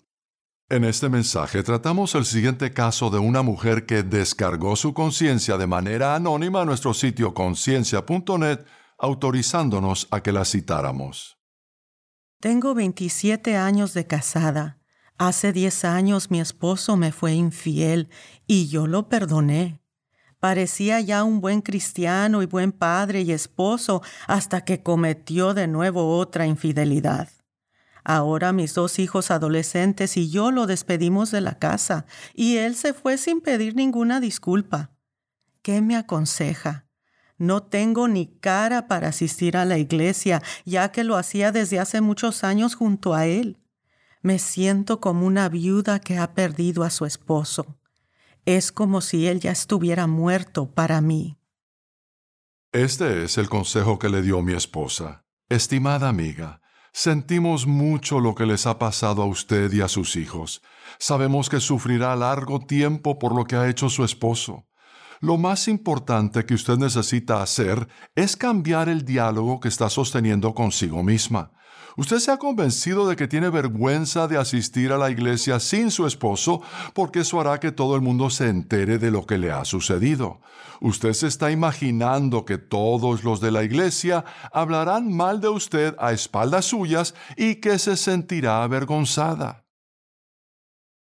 Speaker 31: En este mensaje tratamos el siguiente caso de una mujer que descargó su conciencia de manera anónima a nuestro sitio conciencia.net, autorizándonos a que la citáramos.
Speaker 32: Tengo 27 años de casada. Hace 10 años mi esposo me fue infiel y yo lo perdoné. Parecía ya un buen cristiano y buen padre y esposo hasta que cometió de nuevo otra infidelidad. Ahora mis dos hijos adolescentes y yo lo despedimos de la casa y él se fue sin pedir ninguna disculpa. ¿Qué me aconseja? No tengo ni cara para asistir a la iglesia, ya que lo hacía desde hace muchos años junto a él. Me siento como una viuda que ha perdido a su esposo. Es como si él ya estuviera muerto para mí.
Speaker 31: Este es el consejo que le dio mi esposa. Estimada amiga, sentimos mucho lo que les ha pasado a usted y a sus hijos. Sabemos que sufrirá largo tiempo por lo que ha hecho su esposo. Lo más importante que usted necesita hacer es cambiar el diálogo que está sosteniendo consigo misma. Usted se ha convencido de que tiene vergüenza de asistir a la iglesia sin su esposo porque eso hará que todo el mundo se entere de lo que le ha sucedido. Usted se está imaginando que todos los de la iglesia hablarán mal de usted a espaldas suyas y que se sentirá avergonzada.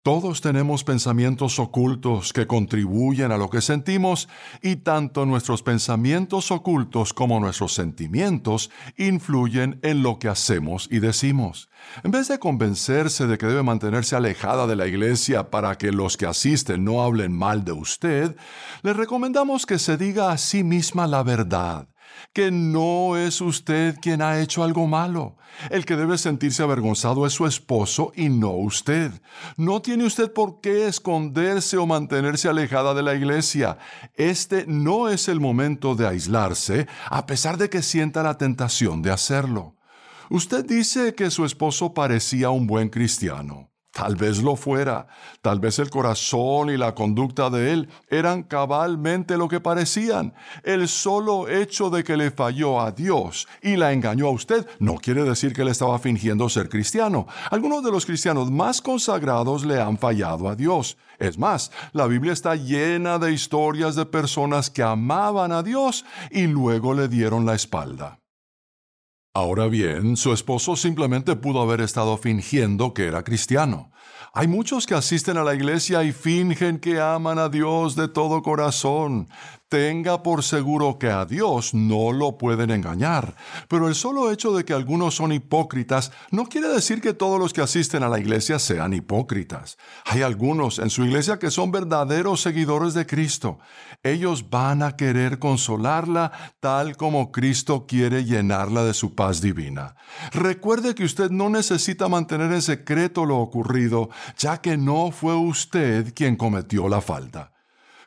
Speaker 31: Todos tenemos pensamientos ocultos que contribuyen a lo que sentimos y tanto nuestros pensamientos ocultos como nuestros sentimientos influyen en lo que hacemos y decimos. En vez de convencerse de que debe mantenerse alejada de la iglesia para que los que asisten no hablen mal de usted, le recomendamos que se diga a sí misma la verdad que no es usted quien ha hecho algo malo. El que debe sentirse avergonzado es su esposo y no usted. No tiene usted por qué esconderse o mantenerse alejada de la iglesia. Este no es el momento de aislarse, a pesar de que sienta la tentación de hacerlo. Usted dice que su esposo parecía un buen cristiano. Tal vez lo fuera, tal vez el corazón y la conducta de él eran cabalmente lo que parecían. El solo hecho de que le falló a Dios y la engañó a usted no quiere decir que él estaba fingiendo ser cristiano. Algunos de los cristianos más consagrados le han fallado a Dios. Es más, la Biblia está llena de historias de personas que amaban a Dios y luego le dieron la espalda. Ahora bien, su esposo simplemente pudo haber estado fingiendo que era cristiano. Hay muchos que asisten a la iglesia y fingen que aman a Dios de todo corazón. Tenga por seguro que a Dios no lo pueden engañar. Pero el solo hecho de que algunos son hipócritas no quiere decir que todos los que asisten a la iglesia sean hipócritas. Hay algunos en su iglesia que son verdaderos seguidores de Cristo. Ellos van a querer consolarla tal como Cristo quiere llenarla de su paz divina. Recuerde que usted no necesita mantener en secreto lo ocurrido, ya que no fue usted quien cometió la falta.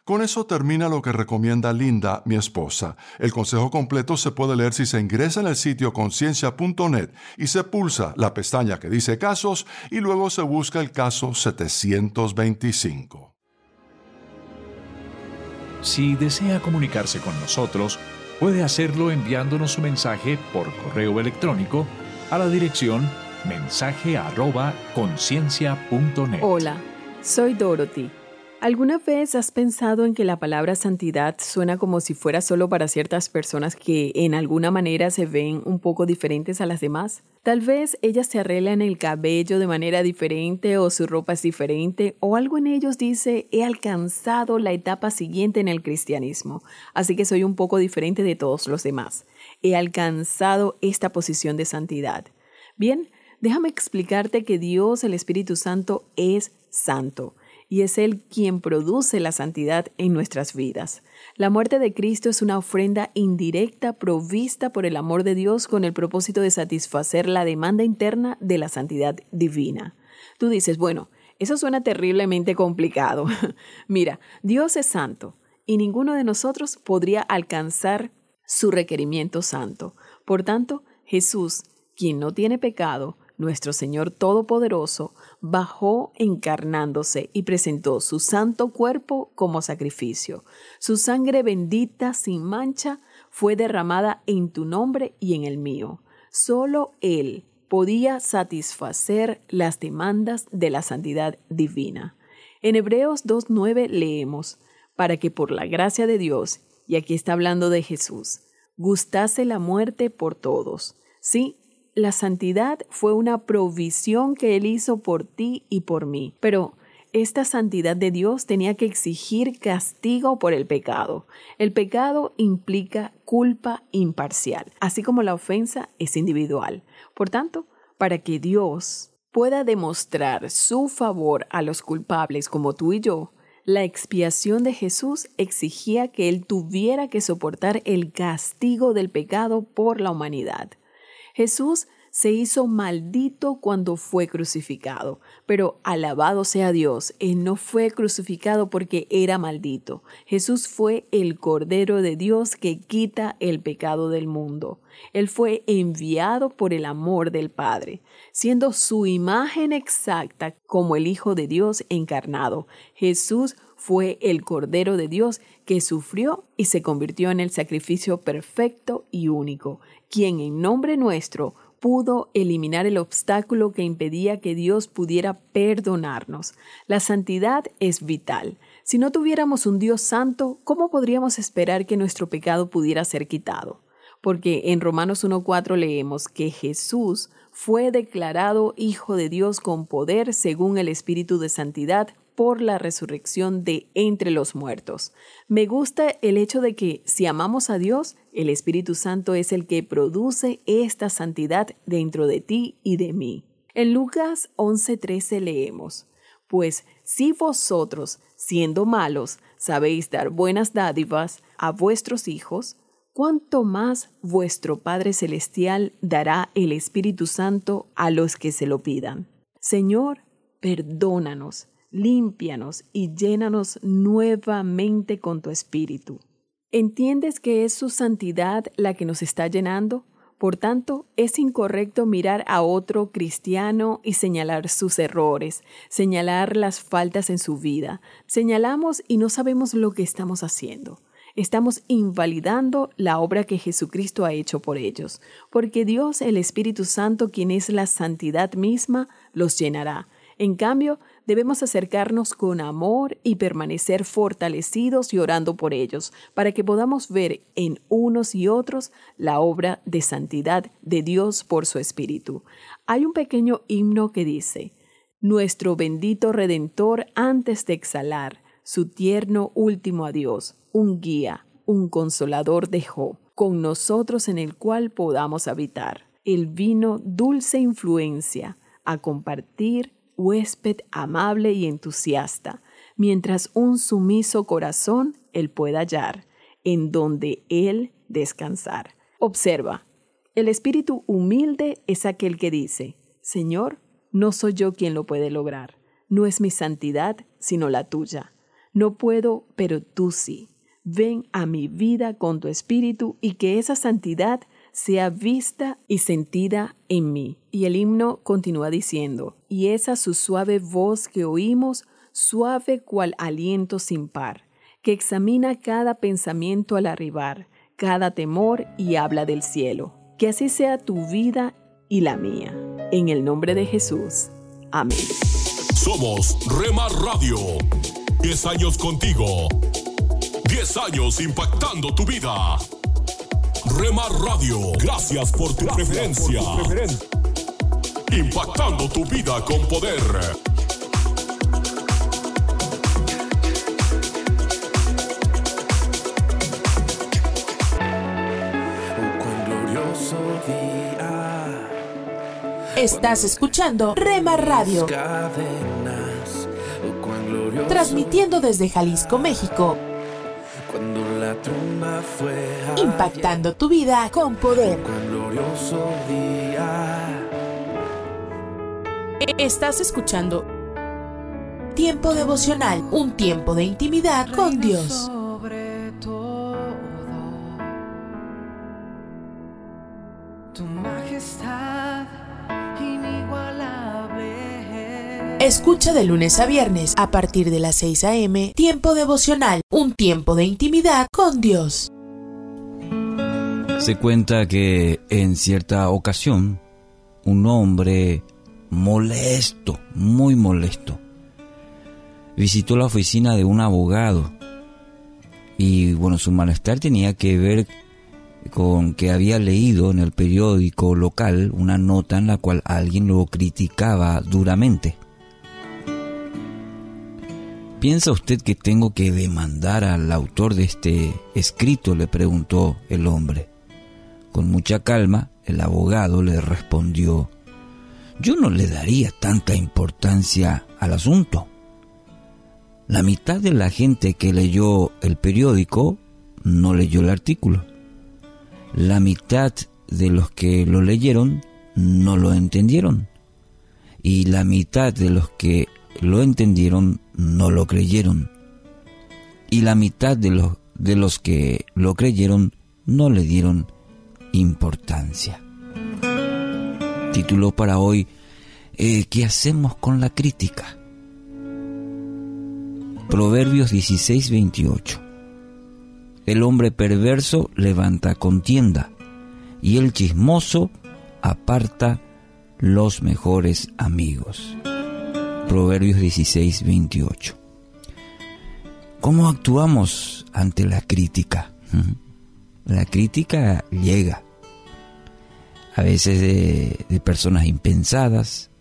Speaker 31: Con eso termina lo que recomienda Linda, mi esposa. El consejo completo se puede leer si se ingresa en el sitio conciencia.net y se pulsa la pestaña que dice casos y luego se busca el caso 725.
Speaker 33: Si desea comunicarse con nosotros, puede hacerlo enviándonos su mensaje por correo electrónico a la dirección mensaje@conciencia.net.
Speaker 34: Hola, soy Dorothy ¿Alguna vez has pensado en que la palabra santidad suena como si fuera solo para ciertas personas que en alguna manera se ven un poco diferentes a las demás? Tal vez ellas se arreglan el cabello de manera diferente o su ropa es diferente o algo en ellos dice he alcanzado la etapa siguiente en el cristianismo, así que soy un poco diferente de todos los demás. He alcanzado esta posición de santidad. Bien, déjame explicarte que Dios el Espíritu Santo es santo y es Él quien produce la santidad en nuestras vidas. La muerte de Cristo es una ofrenda indirecta provista por el amor de Dios con el propósito de satisfacer la demanda interna de la santidad divina. Tú dices, bueno, eso suena terriblemente complicado. Mira, Dios es santo y ninguno de nosotros podría alcanzar su requerimiento santo. Por tanto, Jesús, quien no tiene pecado, nuestro Señor Todopoderoso, bajó encarnándose y presentó su santo cuerpo como sacrificio. Su sangre bendita sin mancha fue derramada en tu nombre y en el mío. Solo Él podía satisfacer las demandas de la santidad divina. En Hebreos 2.9 leemos, para que por la gracia de Dios, y aquí está hablando de Jesús, gustase la muerte por todos. Sí, la santidad fue una provisión que Él hizo por ti y por mí. Pero esta santidad de Dios tenía que exigir castigo por el pecado. El pecado implica culpa imparcial, así como la ofensa es individual. Por tanto, para que Dios pueda demostrar su favor a los culpables como tú y yo, la expiación de Jesús exigía que Él tuviera que soportar el castigo del pecado por la humanidad. Jesús se hizo maldito cuando fue crucificado, pero alabado sea Dios, Él no fue crucificado porque era maldito. Jesús fue el Cordero de Dios que quita el pecado del mundo. Él fue enviado por el amor del Padre, siendo su imagen exacta como el Hijo de Dios encarnado. Jesús fue el Cordero de Dios que sufrió y se convirtió en el sacrificio perfecto y único, quien en nombre nuestro pudo eliminar el obstáculo que impedía que Dios pudiera perdonarnos. La santidad es vital. Si no tuviéramos un Dios santo, ¿cómo podríamos esperar que nuestro pecado pudiera ser quitado? Porque en Romanos 1.4 leemos que Jesús fue declarado Hijo de Dios con poder según el Espíritu de Santidad por la resurrección de entre los muertos. Me gusta el hecho de que si amamos a Dios, el Espíritu Santo es el que produce esta santidad dentro de ti y de mí. En Lucas 11:13 leemos, Pues si vosotros, siendo malos, sabéis dar buenas dádivas a vuestros hijos, cuánto más vuestro Padre Celestial dará el Espíritu Santo a los que se lo pidan. Señor, perdónanos límpianos y llénanos nuevamente con tu espíritu. ¿Entiendes que es su santidad la que nos está llenando? Por tanto, es incorrecto mirar a otro cristiano y señalar sus errores, señalar las faltas en su vida. Señalamos y no sabemos lo que estamos haciendo. Estamos invalidando la obra que Jesucristo ha hecho por ellos, porque Dios, el Espíritu Santo, quien es la santidad misma, los llenará. En cambio, debemos acercarnos con amor y permanecer fortalecidos y orando por ellos, para que podamos ver en unos y otros la obra de santidad de Dios por su Espíritu. Hay un pequeño himno que dice, Nuestro bendito Redentor antes de exhalar su tierno último adiós, un guía, un consolador dejó, con nosotros en el cual podamos habitar. El vino dulce influencia a compartir huésped amable y entusiasta, mientras un sumiso corazón él pueda hallar, en donde él descansar. Observa, el espíritu humilde es aquel que dice, Señor, no soy yo quien lo puede lograr, no es mi santidad, sino la tuya. No puedo, pero tú sí. Ven a mi vida con tu espíritu y que esa santidad sea vista y sentida en mí. Y el himno continúa diciendo, y esa su suave voz que oímos, suave cual aliento sin par, que examina cada pensamiento al arribar, cada temor y habla del cielo. Que así sea tu vida y la mía. En el nombre de Jesús. Amén.
Speaker 1: Somos Rema Radio. Diez años contigo. Diez años impactando tu vida. Rema Radio, gracias por tu preferencia. Impactando tu vida con poder.
Speaker 3: Estás escuchando Rema Radio. Transmitiendo desde Jalisco, México. Impactando tu vida con poder. Estás escuchando Tiempo devocional, un tiempo de intimidad con Dios.
Speaker 12: Tu majestad inigualable.
Speaker 3: Escucha de lunes a viernes a partir de las 6 a.m. Tiempo devocional, un tiempo de intimidad con Dios.
Speaker 35: Se cuenta que en cierta ocasión un hombre molesto, muy molesto, visitó la oficina de un abogado y bueno, su malestar tenía que ver con que había leído en el periódico local una nota en la cual alguien lo criticaba duramente. ¿Piensa usted que tengo que demandar al autor de este escrito? le preguntó el hombre. Con mucha calma, el abogado le respondió, yo no le daría tanta importancia al asunto. La mitad de la gente que leyó el periódico no leyó el artículo. La mitad de los que lo leyeron no lo entendieron. Y la mitad de los que lo entendieron no lo creyeron. Y la mitad de los, de los que lo creyeron no le dieron importancia. Título para hoy, eh, ¿qué hacemos con la crítica? Proverbios 16, 28. El hombre perverso levanta contienda y el chismoso aparta los mejores amigos. Proverbios 16, 28. ¿Cómo actuamos ante la crítica? La crítica llega, a veces de, personas impensadas,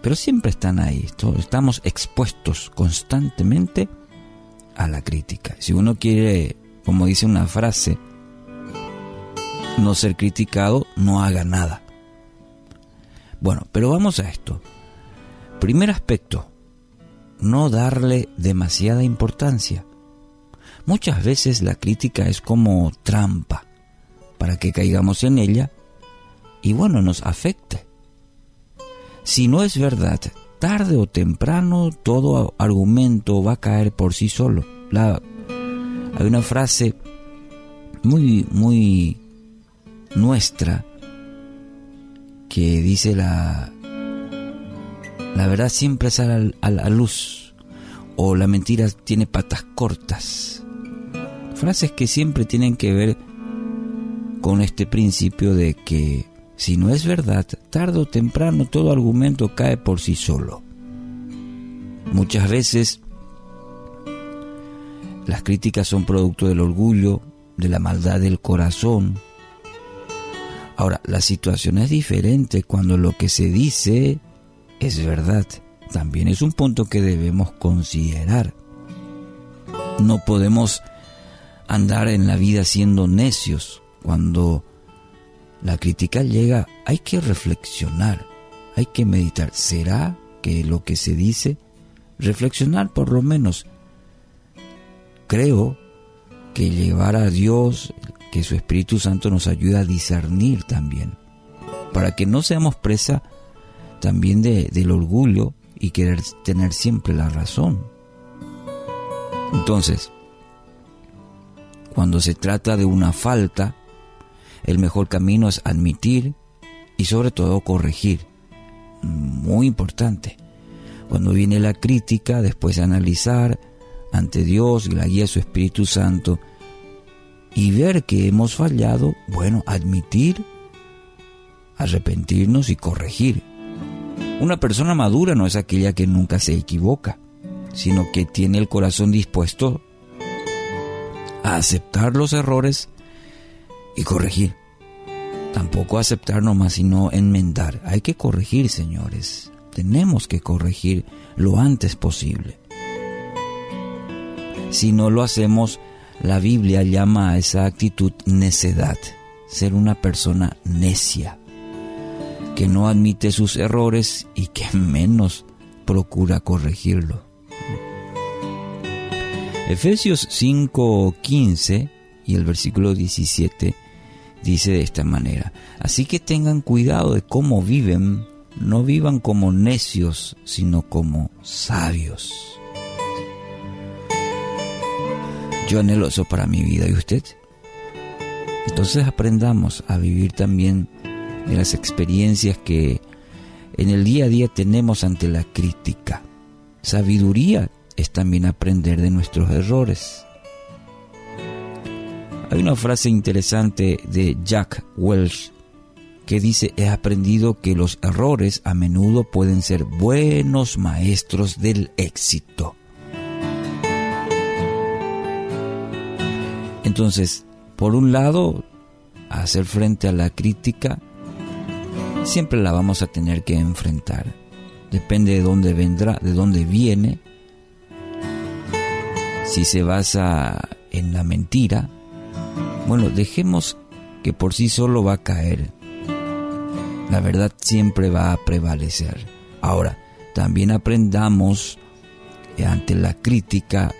Speaker 35: pero siempre están ahí. Estamos expuestos constantemente a la crítica. Si uno quiere, como dice una frase, no ser criticado, no haga nada. Bueno, pero vamos a esto. Primer aspecto, no darle demasiada importancia. Muchas veces la crítica es como trampa para que caigamos en ella y bueno, nos afecte. Si no es verdad, tarde o temprano todo argumento va a caer por sí solo. Hay una frase muy, muy nuestra que dice la, la verdad siempre sale a la luz o la mentira tiene patas cortas. Frases que siempre tienen que ver con este principio de que si no es verdad, tarde o temprano todo argumento cae por sí solo. Muchas veces las críticas son producto del orgullo, de la maldad del corazón. Ahora, la situación es diferente cuando lo que se dice es verdad. También es un punto que debemos considerar. No podemos andar en la vida siendo necios. Cuando la crítica llega, hay que reflexionar, hay que meditar. ¿Será que lo que se dice? Reflexionar por lo menos. Creo que llevar a Dios, que su Espíritu Santo nos ayuda a discernir también, para que no seamos presa también de, del orgullo y querer tener siempre la razón. Entonces, cuando se trata de una falta, el mejor camino es admitir y sobre todo corregir. Muy importante. Cuando viene la crítica, después de analizar ante Dios y la guía de su Espíritu Santo y ver que hemos fallado, bueno, admitir, arrepentirnos y corregir. Una persona madura no es aquella que nunca se equivoca, sino que tiene el corazón dispuesto a aceptar los errores y corregir. Tampoco aceptar nomás, sino enmendar. Hay que corregir, señores. Tenemos que corregir lo antes posible. Si no lo hacemos, la Biblia llama a esa actitud necedad, ser una persona necia que no admite sus errores y que menos procura corregirlo. Efesios 5:15 y el versículo 17 dice de esta manera, así que tengan cuidado de cómo viven, no vivan como necios, sino como sabios. Yo anhelo eso para mi vida y usted. Entonces aprendamos a vivir también de las experiencias que en el día a día tenemos ante la crítica. Sabiduría es también aprender de nuestros errores. Hay una frase interesante de Jack Welch que dice, he aprendido que los errores a menudo pueden ser buenos maestros del éxito. Entonces, por un lado, hacer frente a la crítica siempre la vamos a tener que enfrentar. Depende de dónde vendrá, de dónde viene. Si se basa en la mentira, bueno, dejemos que por sí solo va a caer. La verdad siempre va a prevalecer. Ahora, también aprendamos eh, ante la crítica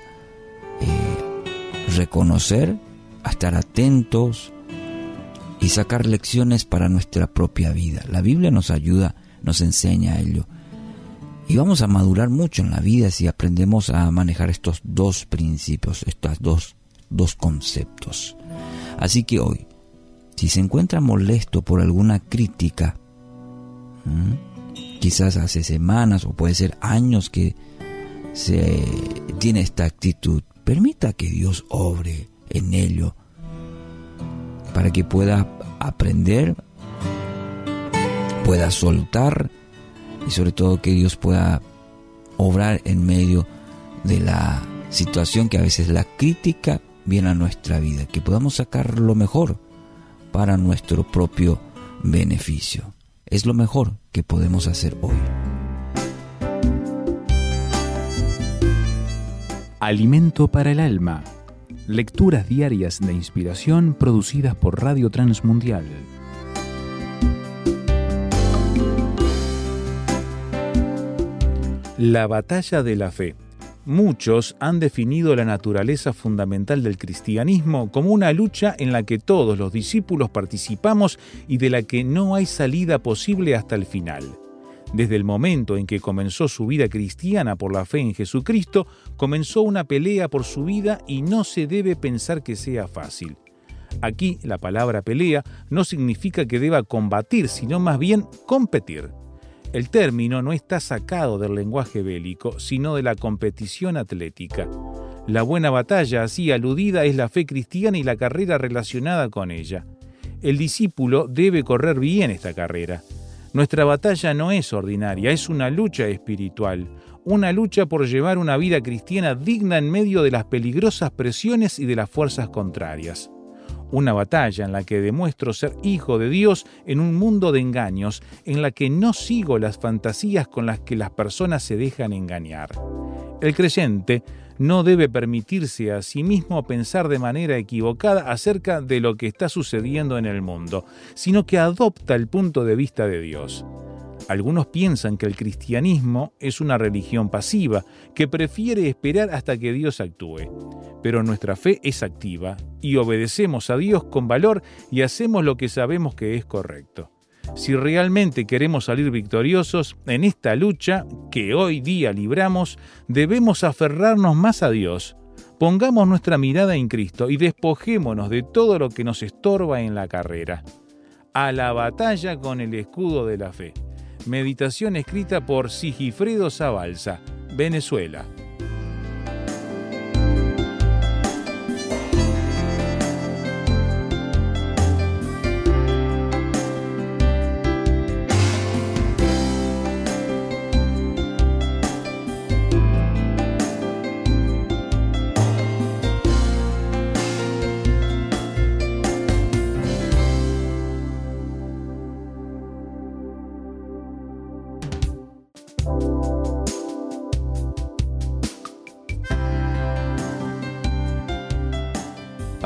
Speaker 35: eh, reconocer, a estar atentos, y sacar lecciones para nuestra propia vida. La Biblia nos ayuda, nos enseña a ello. Y vamos a madurar mucho en la vida si aprendemos a manejar estos dos principios, estos dos, dos conceptos. Así que hoy, si se encuentra molesto por alguna crítica, quizás hace semanas o puede ser años que se tiene esta actitud, permita que Dios obre en ello para que pueda aprender pueda soltar y sobre todo que Dios pueda obrar en medio de la situación que a veces la crítica viene a nuestra vida, que podamos sacar lo mejor para nuestro propio beneficio. Es lo mejor que podemos hacer hoy.
Speaker 36: Alimento para el alma. Lecturas diarias de inspiración producidas por Radio Transmundial. La batalla de la fe. Muchos han definido la naturaleza fundamental del cristianismo como una lucha en la que todos los discípulos participamos y de la que no hay salida posible hasta el final. Desde el momento en que comenzó su vida cristiana por la fe en Jesucristo, comenzó una pelea por su vida y no se debe pensar que sea fácil. Aquí la palabra pelea no significa que deba combatir, sino más bien competir. El término no está sacado del lenguaje bélico, sino de la competición atlética. La buena batalla así aludida es la fe cristiana y la carrera relacionada con ella. El discípulo debe correr bien esta carrera. Nuestra batalla no es ordinaria, es una lucha espiritual, una lucha por llevar una vida cristiana digna en medio de las peligrosas presiones y de las fuerzas contrarias una batalla en la que demuestro ser hijo de Dios en un mundo de engaños, en la que no sigo las fantasías con las que las personas se dejan engañar. El creyente no debe permitirse a sí mismo pensar de manera equivocada acerca de lo que está sucediendo en el mundo, sino que adopta el punto de vista de Dios. Algunos piensan que el cristianismo es una religión pasiva, que prefiere esperar hasta que Dios actúe. Pero nuestra fe es activa y obedecemos a Dios con valor y hacemos lo que sabemos que es correcto. Si realmente queremos salir victoriosos en esta lucha que hoy día libramos, debemos aferrarnos más a Dios. Pongamos nuestra mirada en Cristo y despojémonos de todo lo que nos estorba en la carrera. A la batalla con el escudo de la fe. Meditación escrita por Sigifredo Zabalza, Venezuela.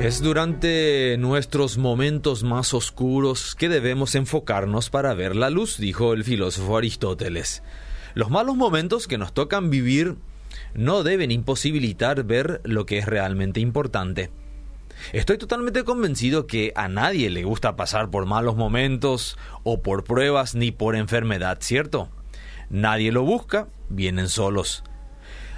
Speaker 37: Es durante nuestros momentos más oscuros que debemos enfocarnos para ver la luz, dijo el filósofo Aristóteles. Los malos momentos que nos tocan vivir no deben imposibilitar ver lo que es realmente importante. Estoy totalmente convencido que a nadie le gusta pasar por malos momentos o por pruebas ni por enfermedad, ¿cierto? Nadie lo busca, vienen solos.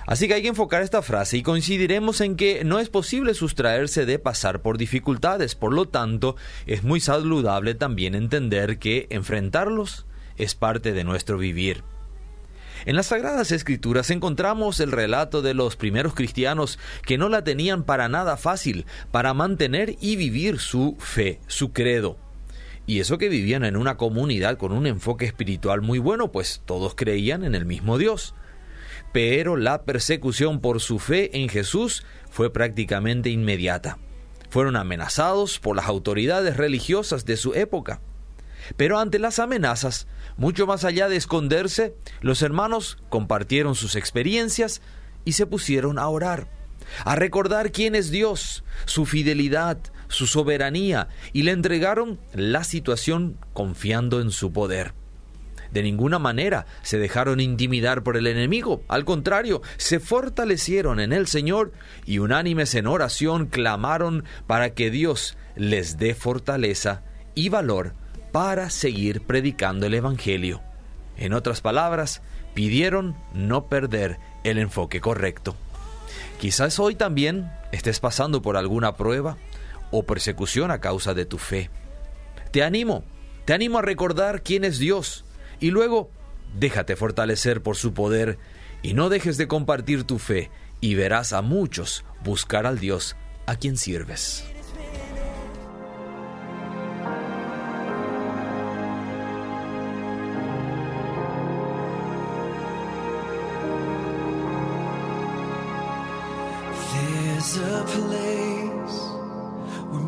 Speaker 37: Así que hay que enfocar esta frase y coincidiremos en que no es posible sustraerse de pasar por dificultades, por lo tanto es muy saludable también entender que enfrentarlos es parte de nuestro vivir. En las Sagradas Escrituras encontramos el relato de los primeros cristianos que no la tenían para nada fácil para mantener y vivir su fe, su credo. Y eso que vivían en una comunidad con un enfoque espiritual muy bueno, pues todos creían en el mismo Dios pero la persecución por su fe en Jesús fue prácticamente inmediata. Fueron amenazados por las autoridades religiosas de su época. Pero ante las amenazas, mucho más allá de esconderse, los hermanos compartieron sus experiencias y se pusieron a orar, a recordar quién es Dios, su fidelidad, su soberanía, y le entregaron la situación confiando en su poder. De ninguna manera se dejaron intimidar por el enemigo, al contrario, se fortalecieron en el Señor y unánimes en oración clamaron para que Dios les dé fortaleza y valor para seguir predicando el Evangelio. En otras palabras, pidieron no perder el enfoque correcto. Quizás hoy también estés pasando por alguna prueba o persecución a causa de tu fe. Te animo, te animo a recordar quién es Dios y luego déjate fortalecer por su poder y no dejes de compartir tu fe y verás a muchos buscar al Dios a quien sirves.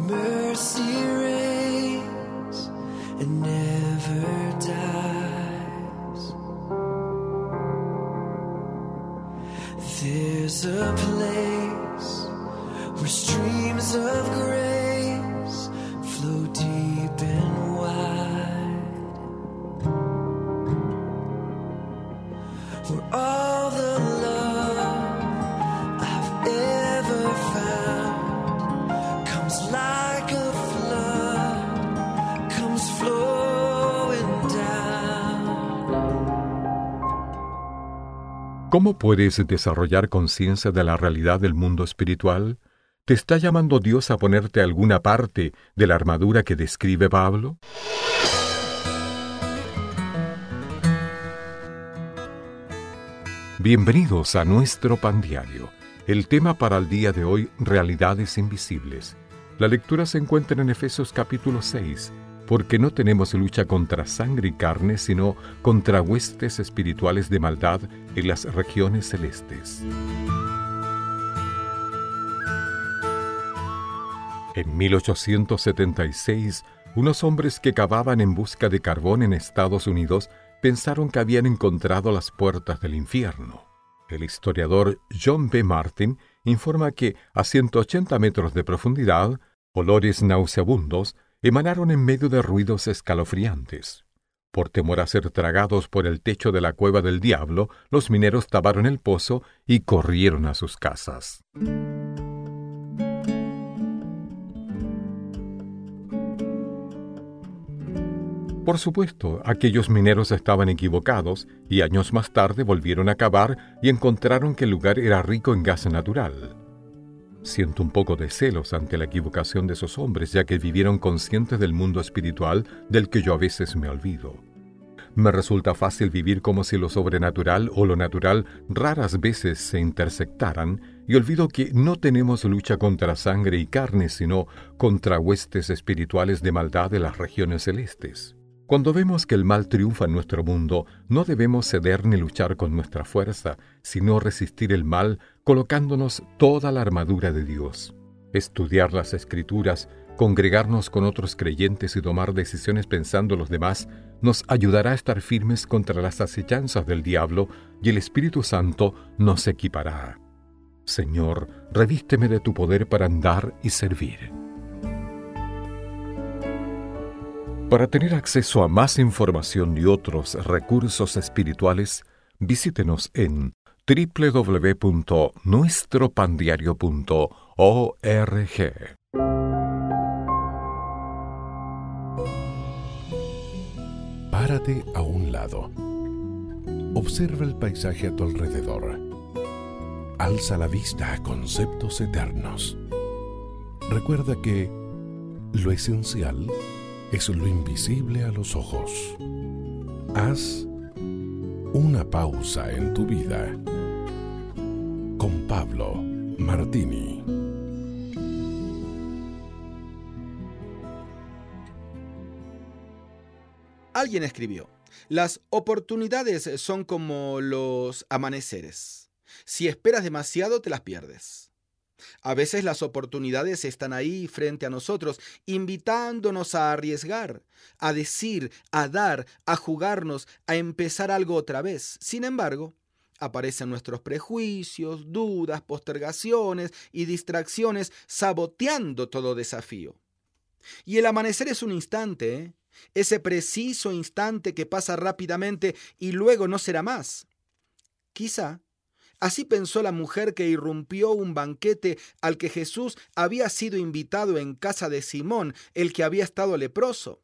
Speaker 2: Mercy a place where streams of grace
Speaker 22: ¿Cómo puedes desarrollar conciencia de la realidad del mundo espiritual? ¿Te está llamando Dios a ponerte alguna parte de la armadura que describe Pablo? Bienvenidos a nuestro pan diario. El tema para el día de hoy, realidades invisibles. La lectura se encuentra en Efesios capítulo 6, porque no tenemos lucha contra sangre y carne, sino contra huestes espirituales de maldad en las regiones celestes. En 1876, unos hombres que cavaban en busca de carbón en Estados Unidos pensaron que habían encontrado las puertas del infierno. El historiador John B. Martin informa que a 180 metros de profundidad, olores nauseabundos emanaron en medio de ruidos escalofriantes. Por temor a ser tragados por el techo de la cueva del diablo, los mineros taparon el pozo y corrieron a sus casas. Por supuesto, aquellos mineros estaban equivocados y años más tarde volvieron a cavar y encontraron que el lugar era rico en gas natural. Siento un poco de celos ante la equivocación de esos hombres, ya que vivieron conscientes del mundo espiritual del que yo a veces me olvido. Me resulta fácil vivir como si lo sobrenatural o lo natural raras veces se intersectaran y olvido que no tenemos lucha contra sangre y carne, sino contra huestes espirituales de maldad de las regiones celestes. Cuando vemos que el mal triunfa en nuestro mundo, no debemos ceder ni luchar con nuestra fuerza, sino resistir el mal colocándonos toda la armadura de Dios. Estudiar las escrituras, congregarnos con otros creyentes y tomar decisiones pensando en los demás nos ayudará a estar firmes contra las acechanzas del diablo y el Espíritu Santo nos equipará. Señor, revísteme de tu poder para andar y servir. Para tener acceso a más información y otros recursos espirituales, visítenos en www.nuestropandiario.org.
Speaker 38: Párate a un lado. Observa el paisaje a tu alrededor. Alza la vista a conceptos eternos. Recuerda que lo esencial es lo invisible a los ojos. Haz una pausa en tu vida con Pablo Martini.
Speaker 39: Alguien escribió, las oportunidades son como los amaneceres. Si esperas demasiado, te las pierdes. A veces las oportunidades están ahí frente a nosotros, invitándonos a arriesgar, a decir, a dar, a jugarnos, a empezar algo otra vez. Sin embargo, aparecen nuestros prejuicios, dudas, postergaciones y distracciones, saboteando todo desafío. Y el amanecer es un instante, ¿eh? ese preciso instante que pasa rápidamente y luego no será más. Quizá Así pensó la mujer que irrumpió un banquete al que Jesús había sido invitado en casa de Simón, el que había estado leproso.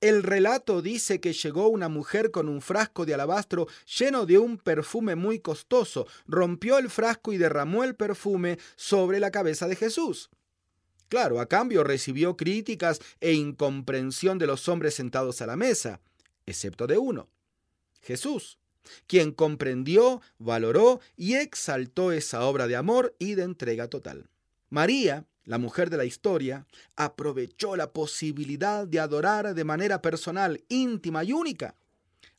Speaker 39: El relato dice que llegó una mujer con un frasco de alabastro lleno de un perfume muy costoso, rompió el frasco y derramó el perfume sobre la cabeza de Jesús. Claro, a cambio recibió críticas e incomprensión de los hombres sentados a la mesa, excepto de uno, Jesús, quien comprendió, valoró y exaltó esa obra de amor y de entrega total. María, la mujer de la historia, aprovechó la posibilidad de adorar de manera personal, íntima y única.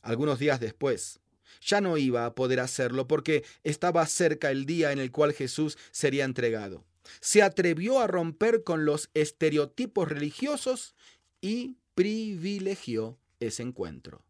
Speaker 39: Algunos días después, ya no iba a poder hacerlo porque estaba cerca el día en el cual Jesús sería entregado. Se atrevió a romper con los estereotipos religiosos y privilegió ese encuentro.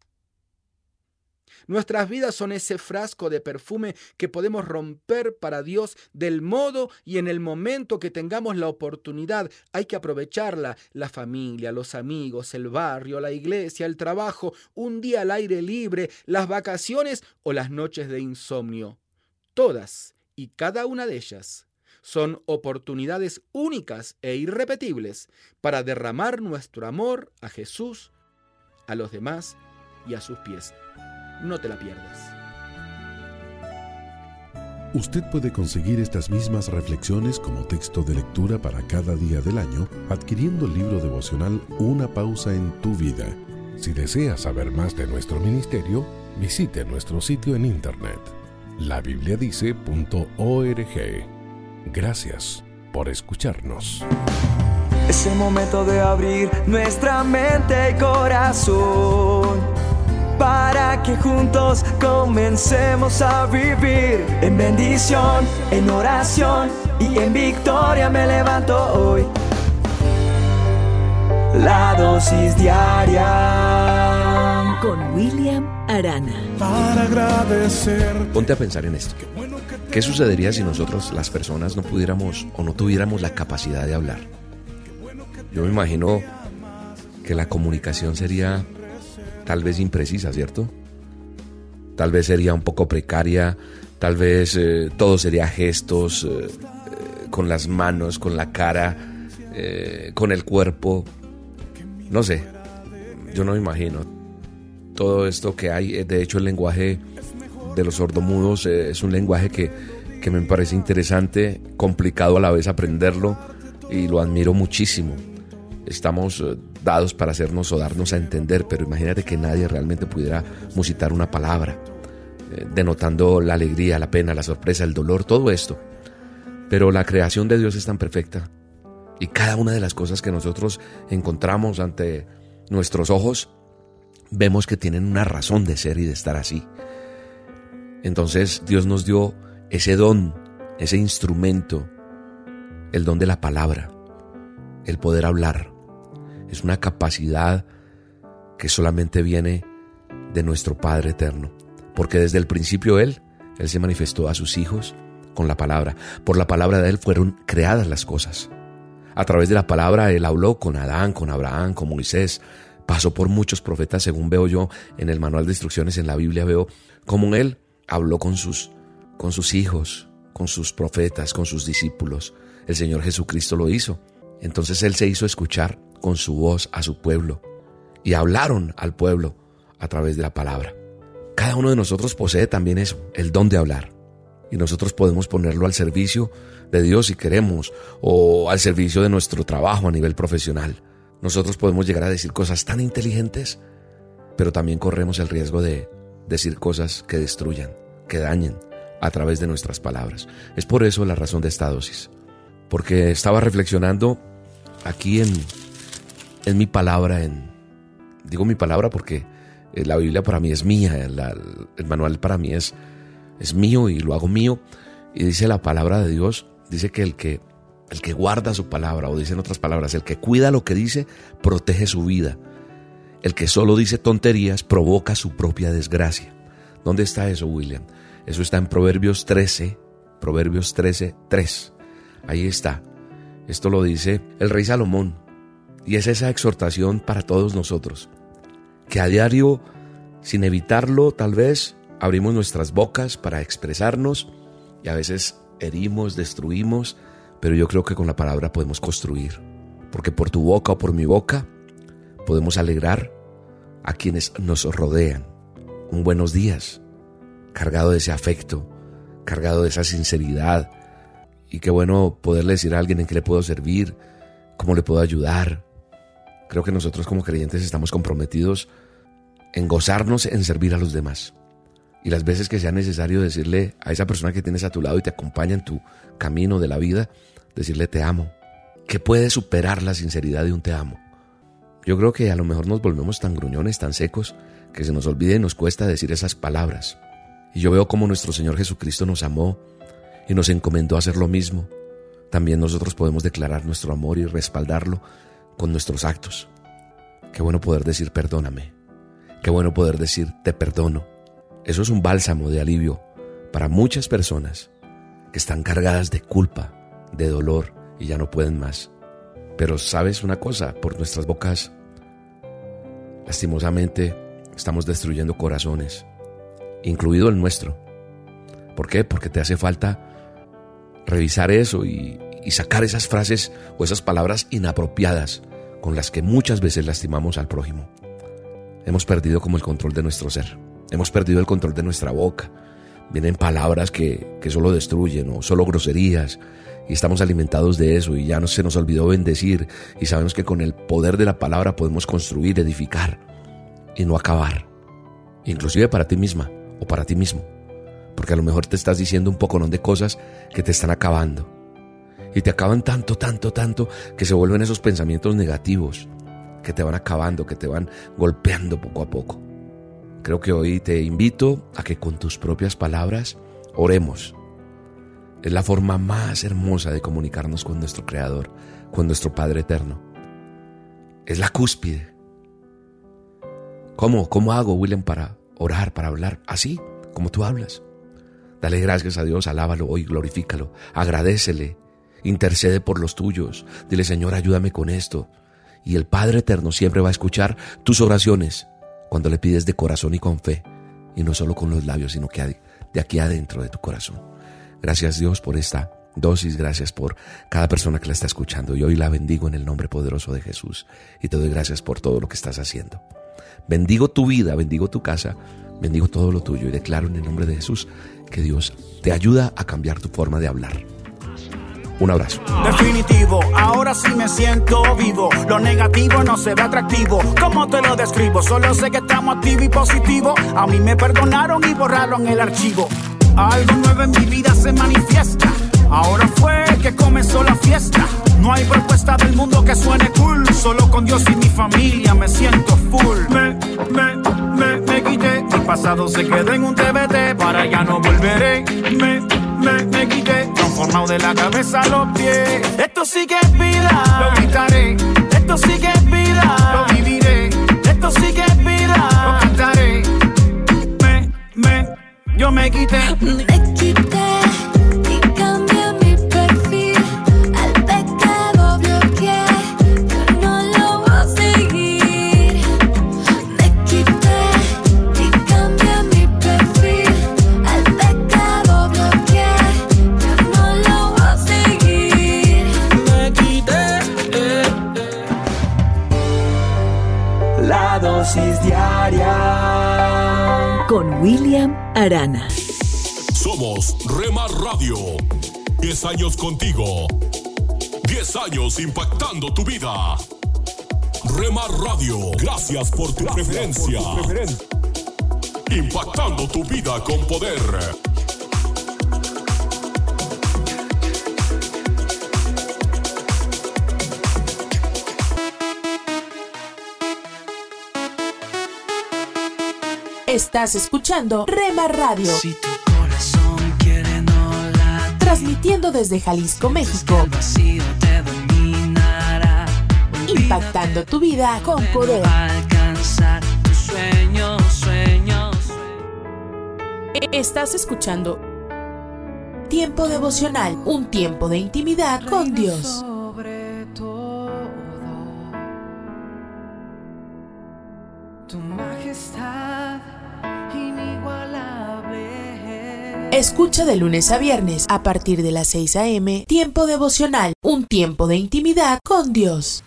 Speaker 39: Nuestras vidas son ese frasco de perfume que podemos romper para Dios del modo y en el momento que tengamos la oportunidad. Hay que aprovecharla. La familia, los amigos, el barrio, la iglesia, el trabajo, un día al aire libre, las vacaciones o las noches de insomnio. Todas y cada una de ellas son oportunidades únicas e irrepetibles para derramar nuestro amor a Jesús, a los demás y a sus pies. No te la pierdas.
Speaker 38: Usted puede conseguir estas mismas reflexiones como texto de lectura para cada día del año adquiriendo el libro devocional Una pausa en tu vida. Si desea saber más de nuestro ministerio, visite nuestro sitio en internet labibliadice.org. Gracias por escucharnos.
Speaker 2: Es el momento de abrir nuestra mente y corazón para que juntos comencemos a vivir en bendición, en oración y en victoria me levanto hoy. La dosis diaria
Speaker 40: con William Arana.
Speaker 2: Para agradecer.
Speaker 41: Ponte a pensar en esto. ¿Qué sucedería si nosotros, las personas, no pudiéramos o no tuviéramos la capacidad de hablar? Yo me imagino que la comunicación sería tal vez imprecisa, ¿cierto? Tal vez sería un poco precaria, tal vez eh, todo sería gestos, eh, eh, con las manos, con la cara, con el cuerpo. No sé, yo no me imagino todo esto que hay. De hecho, el lenguaje de los sordomudos es un lenguaje que, que me parece interesante, complicado a la vez aprenderlo y lo admiro muchísimo. Estamos dados para hacernos o darnos a entender, pero imagínate que nadie realmente pudiera musitar una palabra, eh, denotando la alegría, la pena, la sorpresa, el dolor, todo esto. Pero la creación de Dios es tan perfecta y cada una de las cosas que nosotros encontramos ante nuestros ojos, vemos que tienen una razón de ser y de estar así. Entonces Dios nos dio ese don, ese instrumento, el don de la palabra, el poder hablar es una capacidad que solamente viene de nuestro Padre eterno, porque desde el principio Él, Él se manifestó a sus hijos con la palabra. Por la palabra de Él fueron creadas las cosas. A través de la palabra Él habló con Adán, con Abraham, con Moisés, pasó por muchos profetas, según veo yo en el manual de instrucciones en la Biblia, veo como Él habló con sus, con sus hijos, con sus profetas, con sus discípulos. El Señor Jesucristo lo hizo. Entonces Él se hizo escuchar con su voz a su pueblo y hablaron al pueblo a través de la palabra. Cada uno de nosotros posee también eso, el don de hablar. Y nosotros podemos ponerlo al servicio de Dios si queremos, o al servicio de nuestro trabajo a nivel profesional. Nosotros podemos llegar a decir cosas tan inteligentes, pero también corremos el riesgo de decir cosas que destruyan, que dañen a través de nuestras palabras. Es por eso la razón de esta dosis. Porque estaba reflexionando aquí en es mi palabra en... Digo mi palabra porque eh, la Biblia para mí es mía, el manual para mí es, es mío y lo hago mío. Y dice la palabra de Dios, dice que el que el que guarda su palabra, o dicen otras palabras, el que cuida lo que dice, protege su vida. El que solo dice tonterías provoca su propia desgracia. ¿Dónde está eso, William? Eso está en Proverbios 13, Proverbios 13, 3. Ahí está. Esto lo dice el rey Salomón. Y es esa exhortación para todos nosotros, que a diario, sin evitarlo tal vez, abrimos nuestras bocas para expresarnos y a veces herimos, destruimos, pero yo creo que con la palabra podemos construir, porque por tu boca o por mi boca podemos alegrar a quienes nos rodean. Un buenos días, cargado de ese afecto, cargado de esa sinceridad. Y qué bueno poderle decir a alguien en qué le puedo servir, cómo le puedo ayudar. Creo que nosotros como creyentes estamos comprometidos en gozarnos en servir a los demás. Y las veces que sea necesario decirle a esa persona que tienes a tu lado y te acompaña en tu camino de la vida, decirle te amo. ¿Qué puede superar la sinceridad de un te amo? Yo creo que a lo mejor nos volvemos tan gruñones, tan secos, que se nos olvide y nos cuesta decir esas palabras. Y yo veo cómo nuestro Señor Jesucristo nos amó y nos encomendó a hacer lo mismo. También nosotros podemos declarar nuestro amor y respaldarlo con nuestros actos. Qué bueno poder decir perdóname. Qué bueno poder decir te perdono. Eso es un bálsamo de alivio para muchas personas que están cargadas de culpa, de dolor y ya no pueden más. Pero sabes una cosa, por nuestras bocas, lastimosamente, estamos destruyendo corazones incluido el nuestro. ¿Por qué? Porque te hace falta revisar eso y, sacar esas frases o esas palabras inapropiadas con las que muchas veces lastimamos al prójimo. Hemos perdido como el control de nuestro ser. Hemos perdido el control de nuestra boca. Vienen palabras que, que solo destruyen o solo groserías y estamos alimentados de eso y ya no se nos olvidó bendecir y sabemos que con el poder de la palabra podemos construir, edificar y no acabar. Inclusive para ti misma o para ti mismo. Porque a lo mejor te estás diciendo un poco de cosas que te están acabando. Y te acaban tanto, tanto, tanto que se vuelven esos pensamientos negativos que te van acabando, que te van golpeando poco a poco. Creo que hoy te invito a que con tus propias palabras oremos. Es la forma más hermosa de comunicarnos con nuestro Creador, con nuestro Padre Eterno. Es la cúspide. ¿Cómo? ¿Cómo hago, William, para orar, para hablar, así como tú hablas. Dale gracias a Dios, alábalo hoy, glorifícalo, agradecele, intercede por los tuyos. Dile, Señor, ayúdame con esto. Y el Padre Eterno siempre va a escuchar tus oraciones cuando le pides de corazón y con fe, y no solo con los labios, sino que de aquí adentro de tu corazón. Gracias Dios por esta dosis, gracias por cada persona que la está escuchando. Y hoy la bendigo en el nombre poderoso de Jesús y te doy gracias por todo lo que estás haciendo. Bendigo tu vida, bendigo tu casa, bendigo todo lo tuyo y declaro en el nombre de Jesús que Dios te ayuda a cambiar tu forma de hablar. Un abrazo.
Speaker 42: Definitivo, ahora sí me siento vivo. Lo negativo no se ve atractivo. ¿Cómo te lo describo? Solo sé que estamos activos y positivos. A mí me perdonaron y borraron el archivo. Algo nuevo en mi vida se manifiesta. Ahora fue que comenzó la fiesta. No hay propuesta del mundo que suene cool. Solo con Dios y mi familia me siento full. Me, me, me, me quité. Mi pasado se quedó en un TBT. Para ya no volveré. Me, me, me quité. Transformado de la cabeza a los pies. Esto sí que es vida. Lo gritaré. Esto sí que es vida. Lo viviré. Esto sí que es vida. Lo cantaré. Me, me, yo me quité.
Speaker 40: Arana.
Speaker 1: Somos Remar Radio. 10 años contigo. 10 años impactando tu vida. Remar Radio, gracias por tu preferencia. Impactando tu vida con poder.
Speaker 3: Estás escuchando Rema Radio. Transmitiendo desde Jalisco, México. Impactando tu vida con poder. Estás escuchando Tiempo devocional, un tiempo de intimidad con Dios. Escucha de lunes a viernes a partir de las 6 a.m. Tiempo devocional, un tiempo de intimidad con Dios.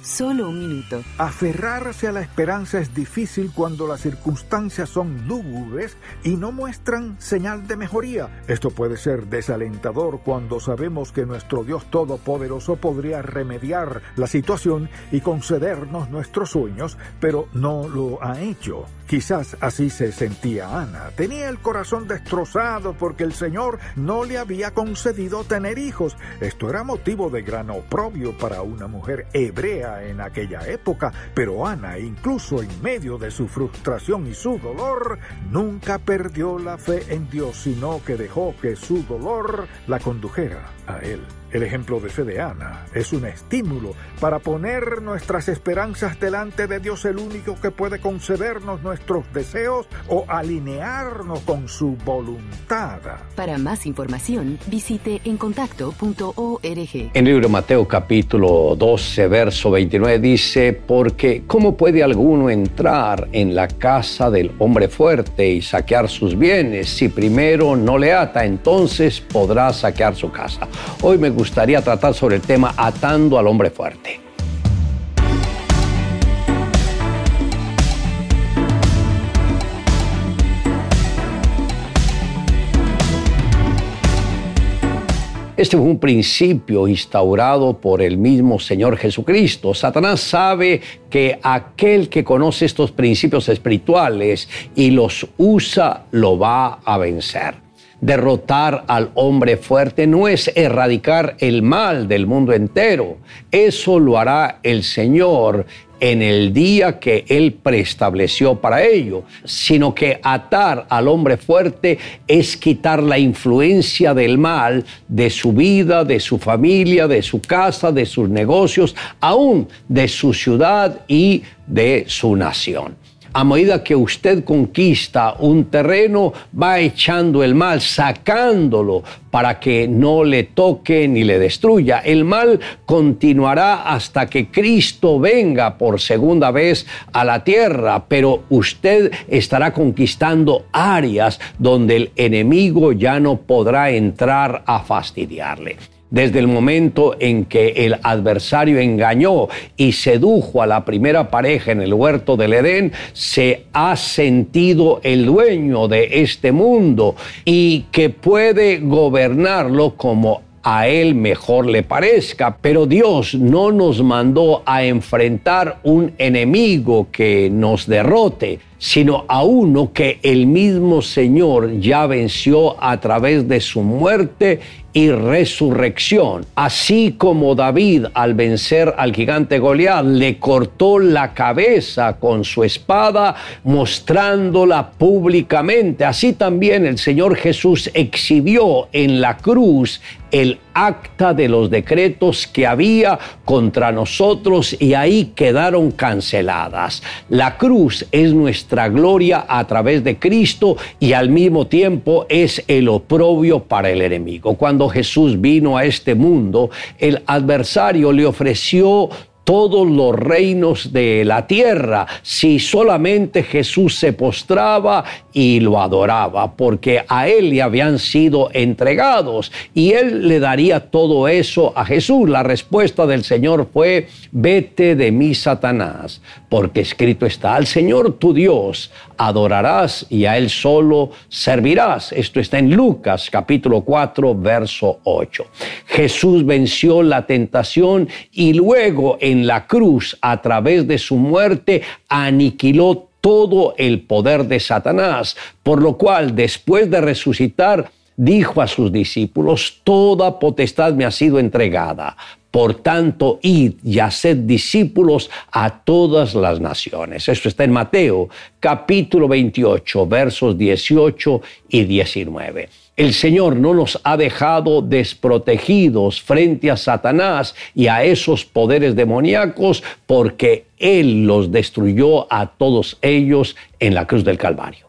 Speaker 40: solo un minuto.
Speaker 43: Aferrarse a la esperanza es difícil cuando las circunstancias son lúgubres y no muestran señal de mejoría. Esto puede ser desalentador cuando sabemos que nuestro Dios Todopoderoso podría remediar la situación y concedernos nuestros sueños, pero no lo ha hecho. Quizás así se sentía Ana. Tenía el corazón destrozado porque el Señor no le había concedido tener hijos. Esto era motivo de gran oprobio para una mujer hebrea en aquella época, pero Ana, incluso en medio de su frustración y su dolor, nunca perdió la fe en Dios, sino que dejó que su dolor la condujera a Él. El ejemplo de fe de Ana es un estímulo para poner nuestras esperanzas delante de Dios, el único que puede concedernos nuestros deseos o alinearnos con su voluntad.
Speaker 40: Para más información, visite encontacto.org.
Speaker 44: En el libro Mateo capítulo 12, verso 29 dice, porque ¿cómo puede alguno entrar en la casa del hombre fuerte y saquear sus bienes si primero no le ata? Entonces podrá saquear su casa. Hoy me gustaría tratar sobre el tema atando al hombre fuerte. Este fue un principio instaurado por el mismo Señor Jesucristo. Satanás sabe que aquel que conoce estos principios espirituales y los usa, lo va a vencer. Derrotar al hombre fuerte no es erradicar el mal del mundo entero. Eso lo hará el Señor en el día que Él preestableció para ello, sino que atar al hombre fuerte es quitar la influencia del mal de su vida, de su familia, de su casa, de sus negocios, aún de su ciudad y de su nación a medida que usted conquista un terreno, va echando el mal, sacándolo para que no le toque ni le destruya. El mal continuará hasta que Cristo venga por segunda vez a la tierra, pero usted estará conquistando áreas donde el enemigo ya no podrá entrar a fastidiarle. Desde el momento en que el adversario engañó y sedujo a la primera pareja en el huerto del Edén, se ha sentido el dueño de este mundo y que puede gobernarlo como a él mejor le parezca. Pero Dios no nos mandó a enfrentar un enemigo que nos derrote, sino a uno que el mismo Señor ya venció a través de su muerte y resurrección. Así como David al vencer al gigante Goliat le cortó la cabeza con su espada mostrándola públicamente, así también el Señor Jesús exhibió en la cruz el acta de los decretos que había contra nosotros y ahí quedaron canceladas. La cruz es nuestra gloria a través de Cristo y al mismo tiempo es el oprobio para el enemigo. Cuando Jesús vino a este mundo, el adversario le ofreció todos los reinos de la tierra si solamente Jesús se postraba y lo adoraba, porque a él le habían sido entregados y él le daría todo eso a Jesús. La respuesta del Señor fue, vete de mí, Satanás, porque escrito está, al Señor tu Dios adorarás y a Él solo servirás. Esto está en Lucas capítulo 4, verso 8. Jesús venció la tentación y luego en la cruz, a través de su muerte, aniquiló todo el poder de Satanás, por lo cual después de resucitar, dijo a sus discípulos, Toda potestad me ha sido entregada. Por tanto, id y haced discípulos a todas las naciones. Esto está en Mateo capítulo 28, versos 18 y 19. El Señor no nos ha dejado desprotegidos frente a Satanás y a esos poderes demoníacos porque Él los destruyó a todos ellos en la cruz del Calvario.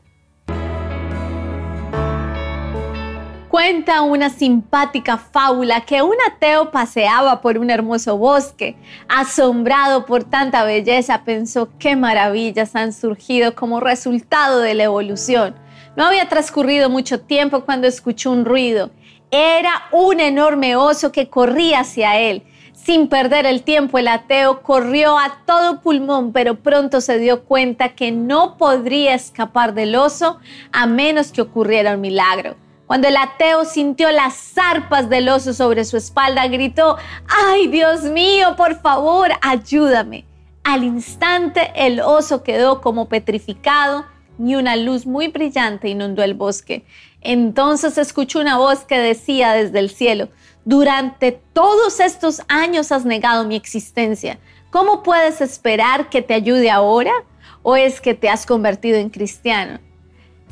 Speaker 45: Cuenta una simpática fábula que un ateo paseaba por un hermoso bosque. Asombrado por tanta belleza, pensó qué maravillas han surgido como resultado de la evolución. No había transcurrido mucho tiempo cuando escuchó un ruido. Era un enorme oso que corría hacia él. Sin perder el tiempo, el ateo corrió a todo pulmón, pero pronto se dio cuenta que no podría escapar del oso a menos que ocurriera un milagro. Cuando el ateo sintió las zarpas del oso sobre su espalda, gritó, ¡ay Dios mío, por favor, ayúdame! Al instante el oso quedó como petrificado y una luz muy brillante inundó el bosque. Entonces escuchó una voz que decía desde el cielo, durante todos estos años has negado mi existencia. ¿Cómo puedes esperar que te ayude ahora? ¿O es que te has convertido en cristiano?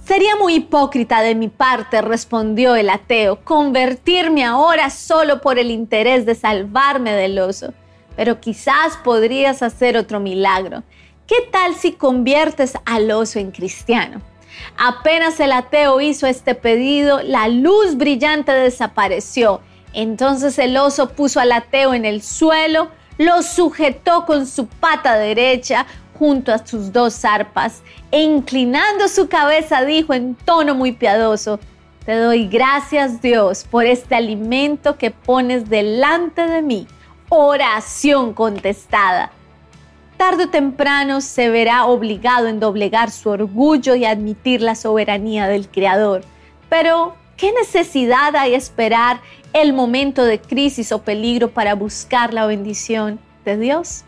Speaker 45: Sería muy hipócrita de mi parte, respondió el ateo, convertirme ahora solo por el interés de salvarme del oso. Pero quizás podrías hacer otro milagro. ¿Qué tal si conviertes al oso en cristiano? Apenas el ateo hizo este pedido, la luz brillante desapareció. Entonces el oso puso al ateo en el suelo, lo sujetó con su pata derecha, junto a sus dos zarpas e inclinando su cabeza dijo en tono muy piadoso, Te doy gracias Dios por este alimento que pones delante de mí. Oración contestada. Tarde o temprano se verá obligado en doblegar su orgullo y admitir la soberanía del Creador. Pero, ¿qué necesidad hay esperar el momento de crisis o peligro para buscar la bendición de Dios?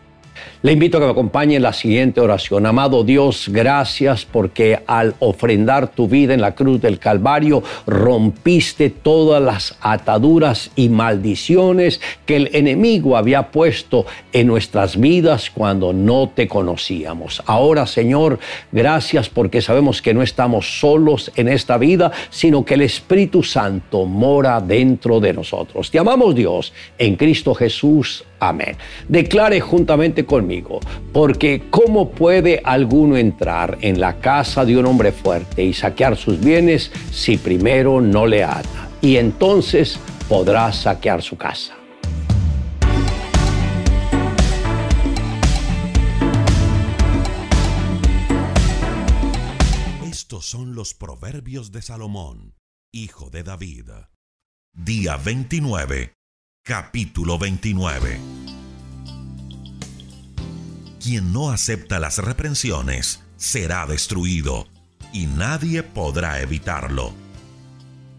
Speaker 44: Le invito a que me acompañe en la siguiente oración. Amado Dios, gracias porque al ofrendar tu vida en la cruz del Calvario rompiste todas las ataduras y maldiciones que el enemigo había puesto en nuestras vidas cuando no te conocíamos. Ahora, Señor, gracias porque sabemos que no estamos solos en esta vida, sino que el Espíritu Santo mora dentro de nosotros. Te amamos Dios en Cristo Jesús. Amén. Declare juntamente conmigo, porque ¿cómo puede alguno entrar en la casa de un hombre fuerte y saquear sus bienes si primero no le ata? Y entonces podrá saquear su casa.
Speaker 46: Estos son los proverbios de Salomón, hijo de David. Día 29 Capítulo 29 Quien no acepta las reprensiones será destruido, y nadie podrá evitarlo.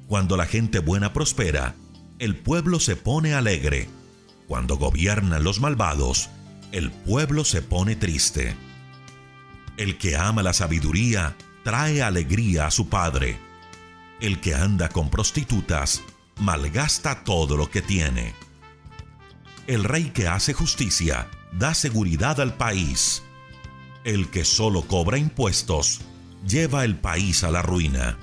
Speaker 46: Cuando la gente buena prospera, el pueblo se pone alegre. Cuando gobiernan los malvados, el pueblo se pone triste. El que ama la sabiduría trae alegría a su padre. El que anda con prostitutas malgasta todo lo que tiene. El rey que hace justicia da seguridad al país. El que solo cobra impuestos lleva el país a la ruina.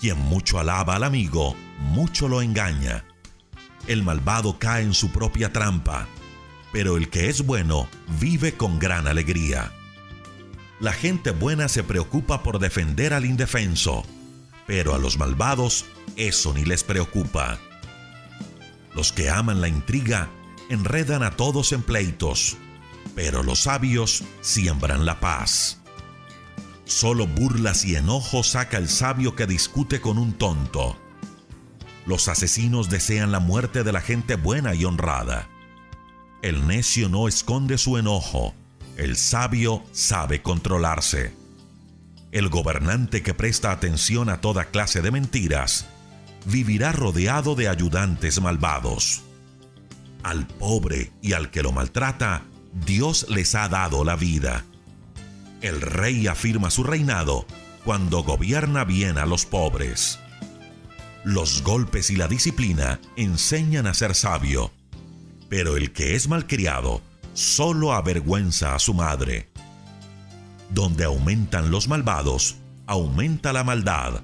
Speaker 46: Quien mucho alaba al amigo, mucho lo engaña. El malvado cae en su propia trampa, pero el que es bueno vive con gran alegría. La gente buena se preocupa por defender al indefenso, pero a los malvados eso ni les preocupa. Los que aman la intriga enredan a todos en pleitos, pero los sabios siembran la paz. Solo burlas y enojo saca el sabio que discute con un tonto. Los asesinos desean la muerte de la gente buena y honrada. El necio no esconde su enojo, el sabio sabe controlarse. El gobernante que presta atención a toda clase de mentiras vivirá rodeado de ayudantes malvados. Al pobre y al que lo maltrata, Dios les ha dado la vida. El rey afirma su reinado cuando gobierna bien a los pobres. Los golpes y la disciplina enseñan a ser sabio, pero el que es malcriado solo avergüenza a su madre. Donde aumentan los malvados, aumenta la maldad,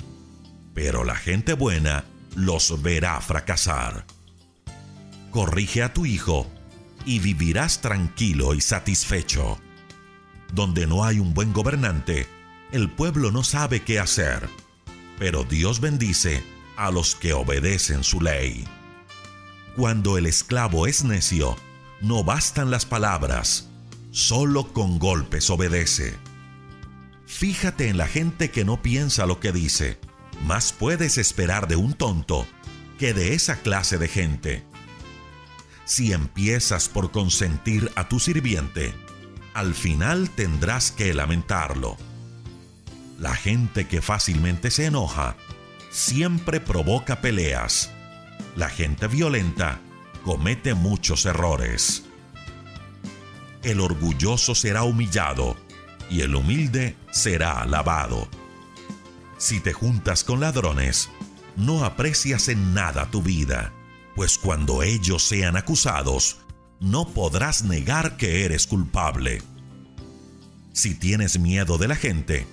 Speaker 46: pero la gente buena los verá fracasar. Corrige a tu hijo y vivirás tranquilo y satisfecho. Donde no hay un buen gobernante, el pueblo no sabe qué hacer, pero Dios bendice a los que obedecen su ley. Cuando el esclavo es necio, no bastan las palabras, solo con golpes obedece. Fíjate en la gente que no piensa lo que dice, más puedes esperar de un tonto que de esa clase de gente. Si empiezas por consentir a tu sirviente, al final tendrás que lamentarlo. La gente que fácilmente se enoja siempre provoca peleas. La gente violenta comete muchos errores. El orgulloso será humillado y el humilde será alabado. Si te juntas con ladrones, no aprecias en nada tu vida, pues cuando ellos sean acusados, no podrás negar que eres culpable. Si tienes miedo de la gente,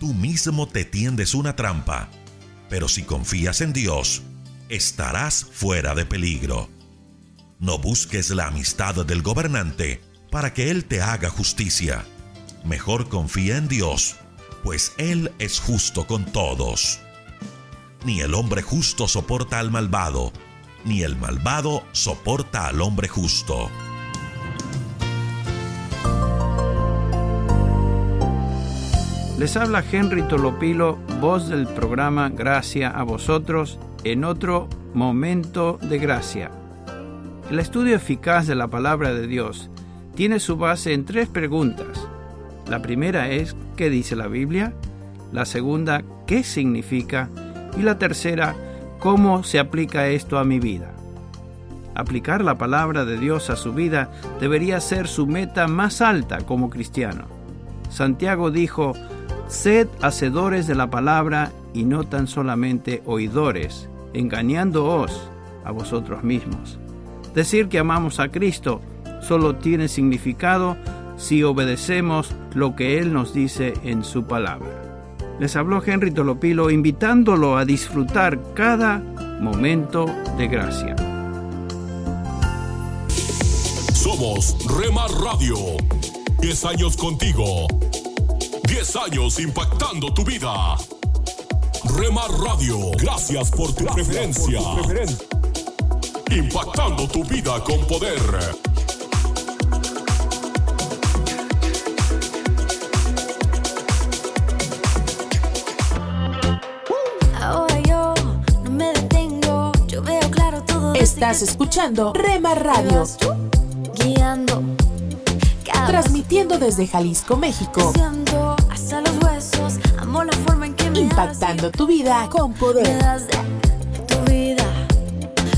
Speaker 46: tú mismo te tiendes una trampa, pero si confías en Dios, estarás fuera de peligro. No busques la amistad del gobernante para que Él te haga justicia. Mejor confía en Dios, pues Él es justo con todos. Ni el hombre justo soporta al malvado, ni el malvado soporta al hombre justo.
Speaker 47: Les habla Henry Tolopilo, voz del programa Gracia a vosotros, en otro momento de gracia. El estudio eficaz de la palabra de Dios tiene su base en tres preguntas. La primera es, ¿qué dice la Biblia? La segunda, ¿qué significa? Y la tercera, ¿cómo se aplica esto a mi vida? Aplicar la palabra de Dios a su vida debería ser su meta más alta como cristiano. Santiago dijo, Sed hacedores de la palabra y no tan solamente oidores, engañándoos a vosotros mismos. Decir que amamos a Cristo solo tiene significado si obedecemos lo que Él nos dice en su palabra. Les habló Henry Tolopilo invitándolo a disfrutar cada momento de gracia.
Speaker 1: Somos Remar Radio. 10 años contigo. 10 años impactando tu vida. Remar Radio, gracias por tu preferencia. Impactando tu vida con poder.
Speaker 3: Estás escuchando Rema Radio.
Speaker 48: Guiando,
Speaker 3: Transmitiendo desde Jalisco, México.
Speaker 48: siento hasta los huesos. Amo la forma en que me
Speaker 3: Impactando tu vida con
Speaker 48: Me
Speaker 3: poder.
Speaker 48: das de tu vida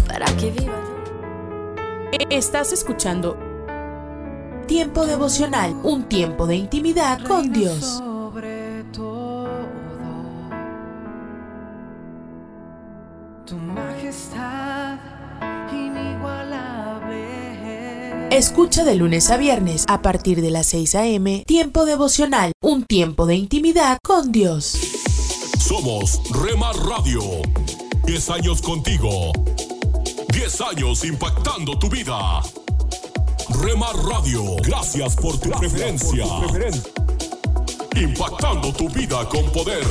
Speaker 48: para que viva.
Speaker 3: Estás escuchando Tiempo devocional, un tiempo de intimidad con Dios. Escucha de lunes a viernes a partir de las 6 a.m. Tiempo devocional, un tiempo de intimidad con Dios.
Speaker 1: Somos Remar Radio. 10 años contigo. 10 años impactando tu vida. Remar Radio, gracias por tu preferencia. Impactando tu vida con poder.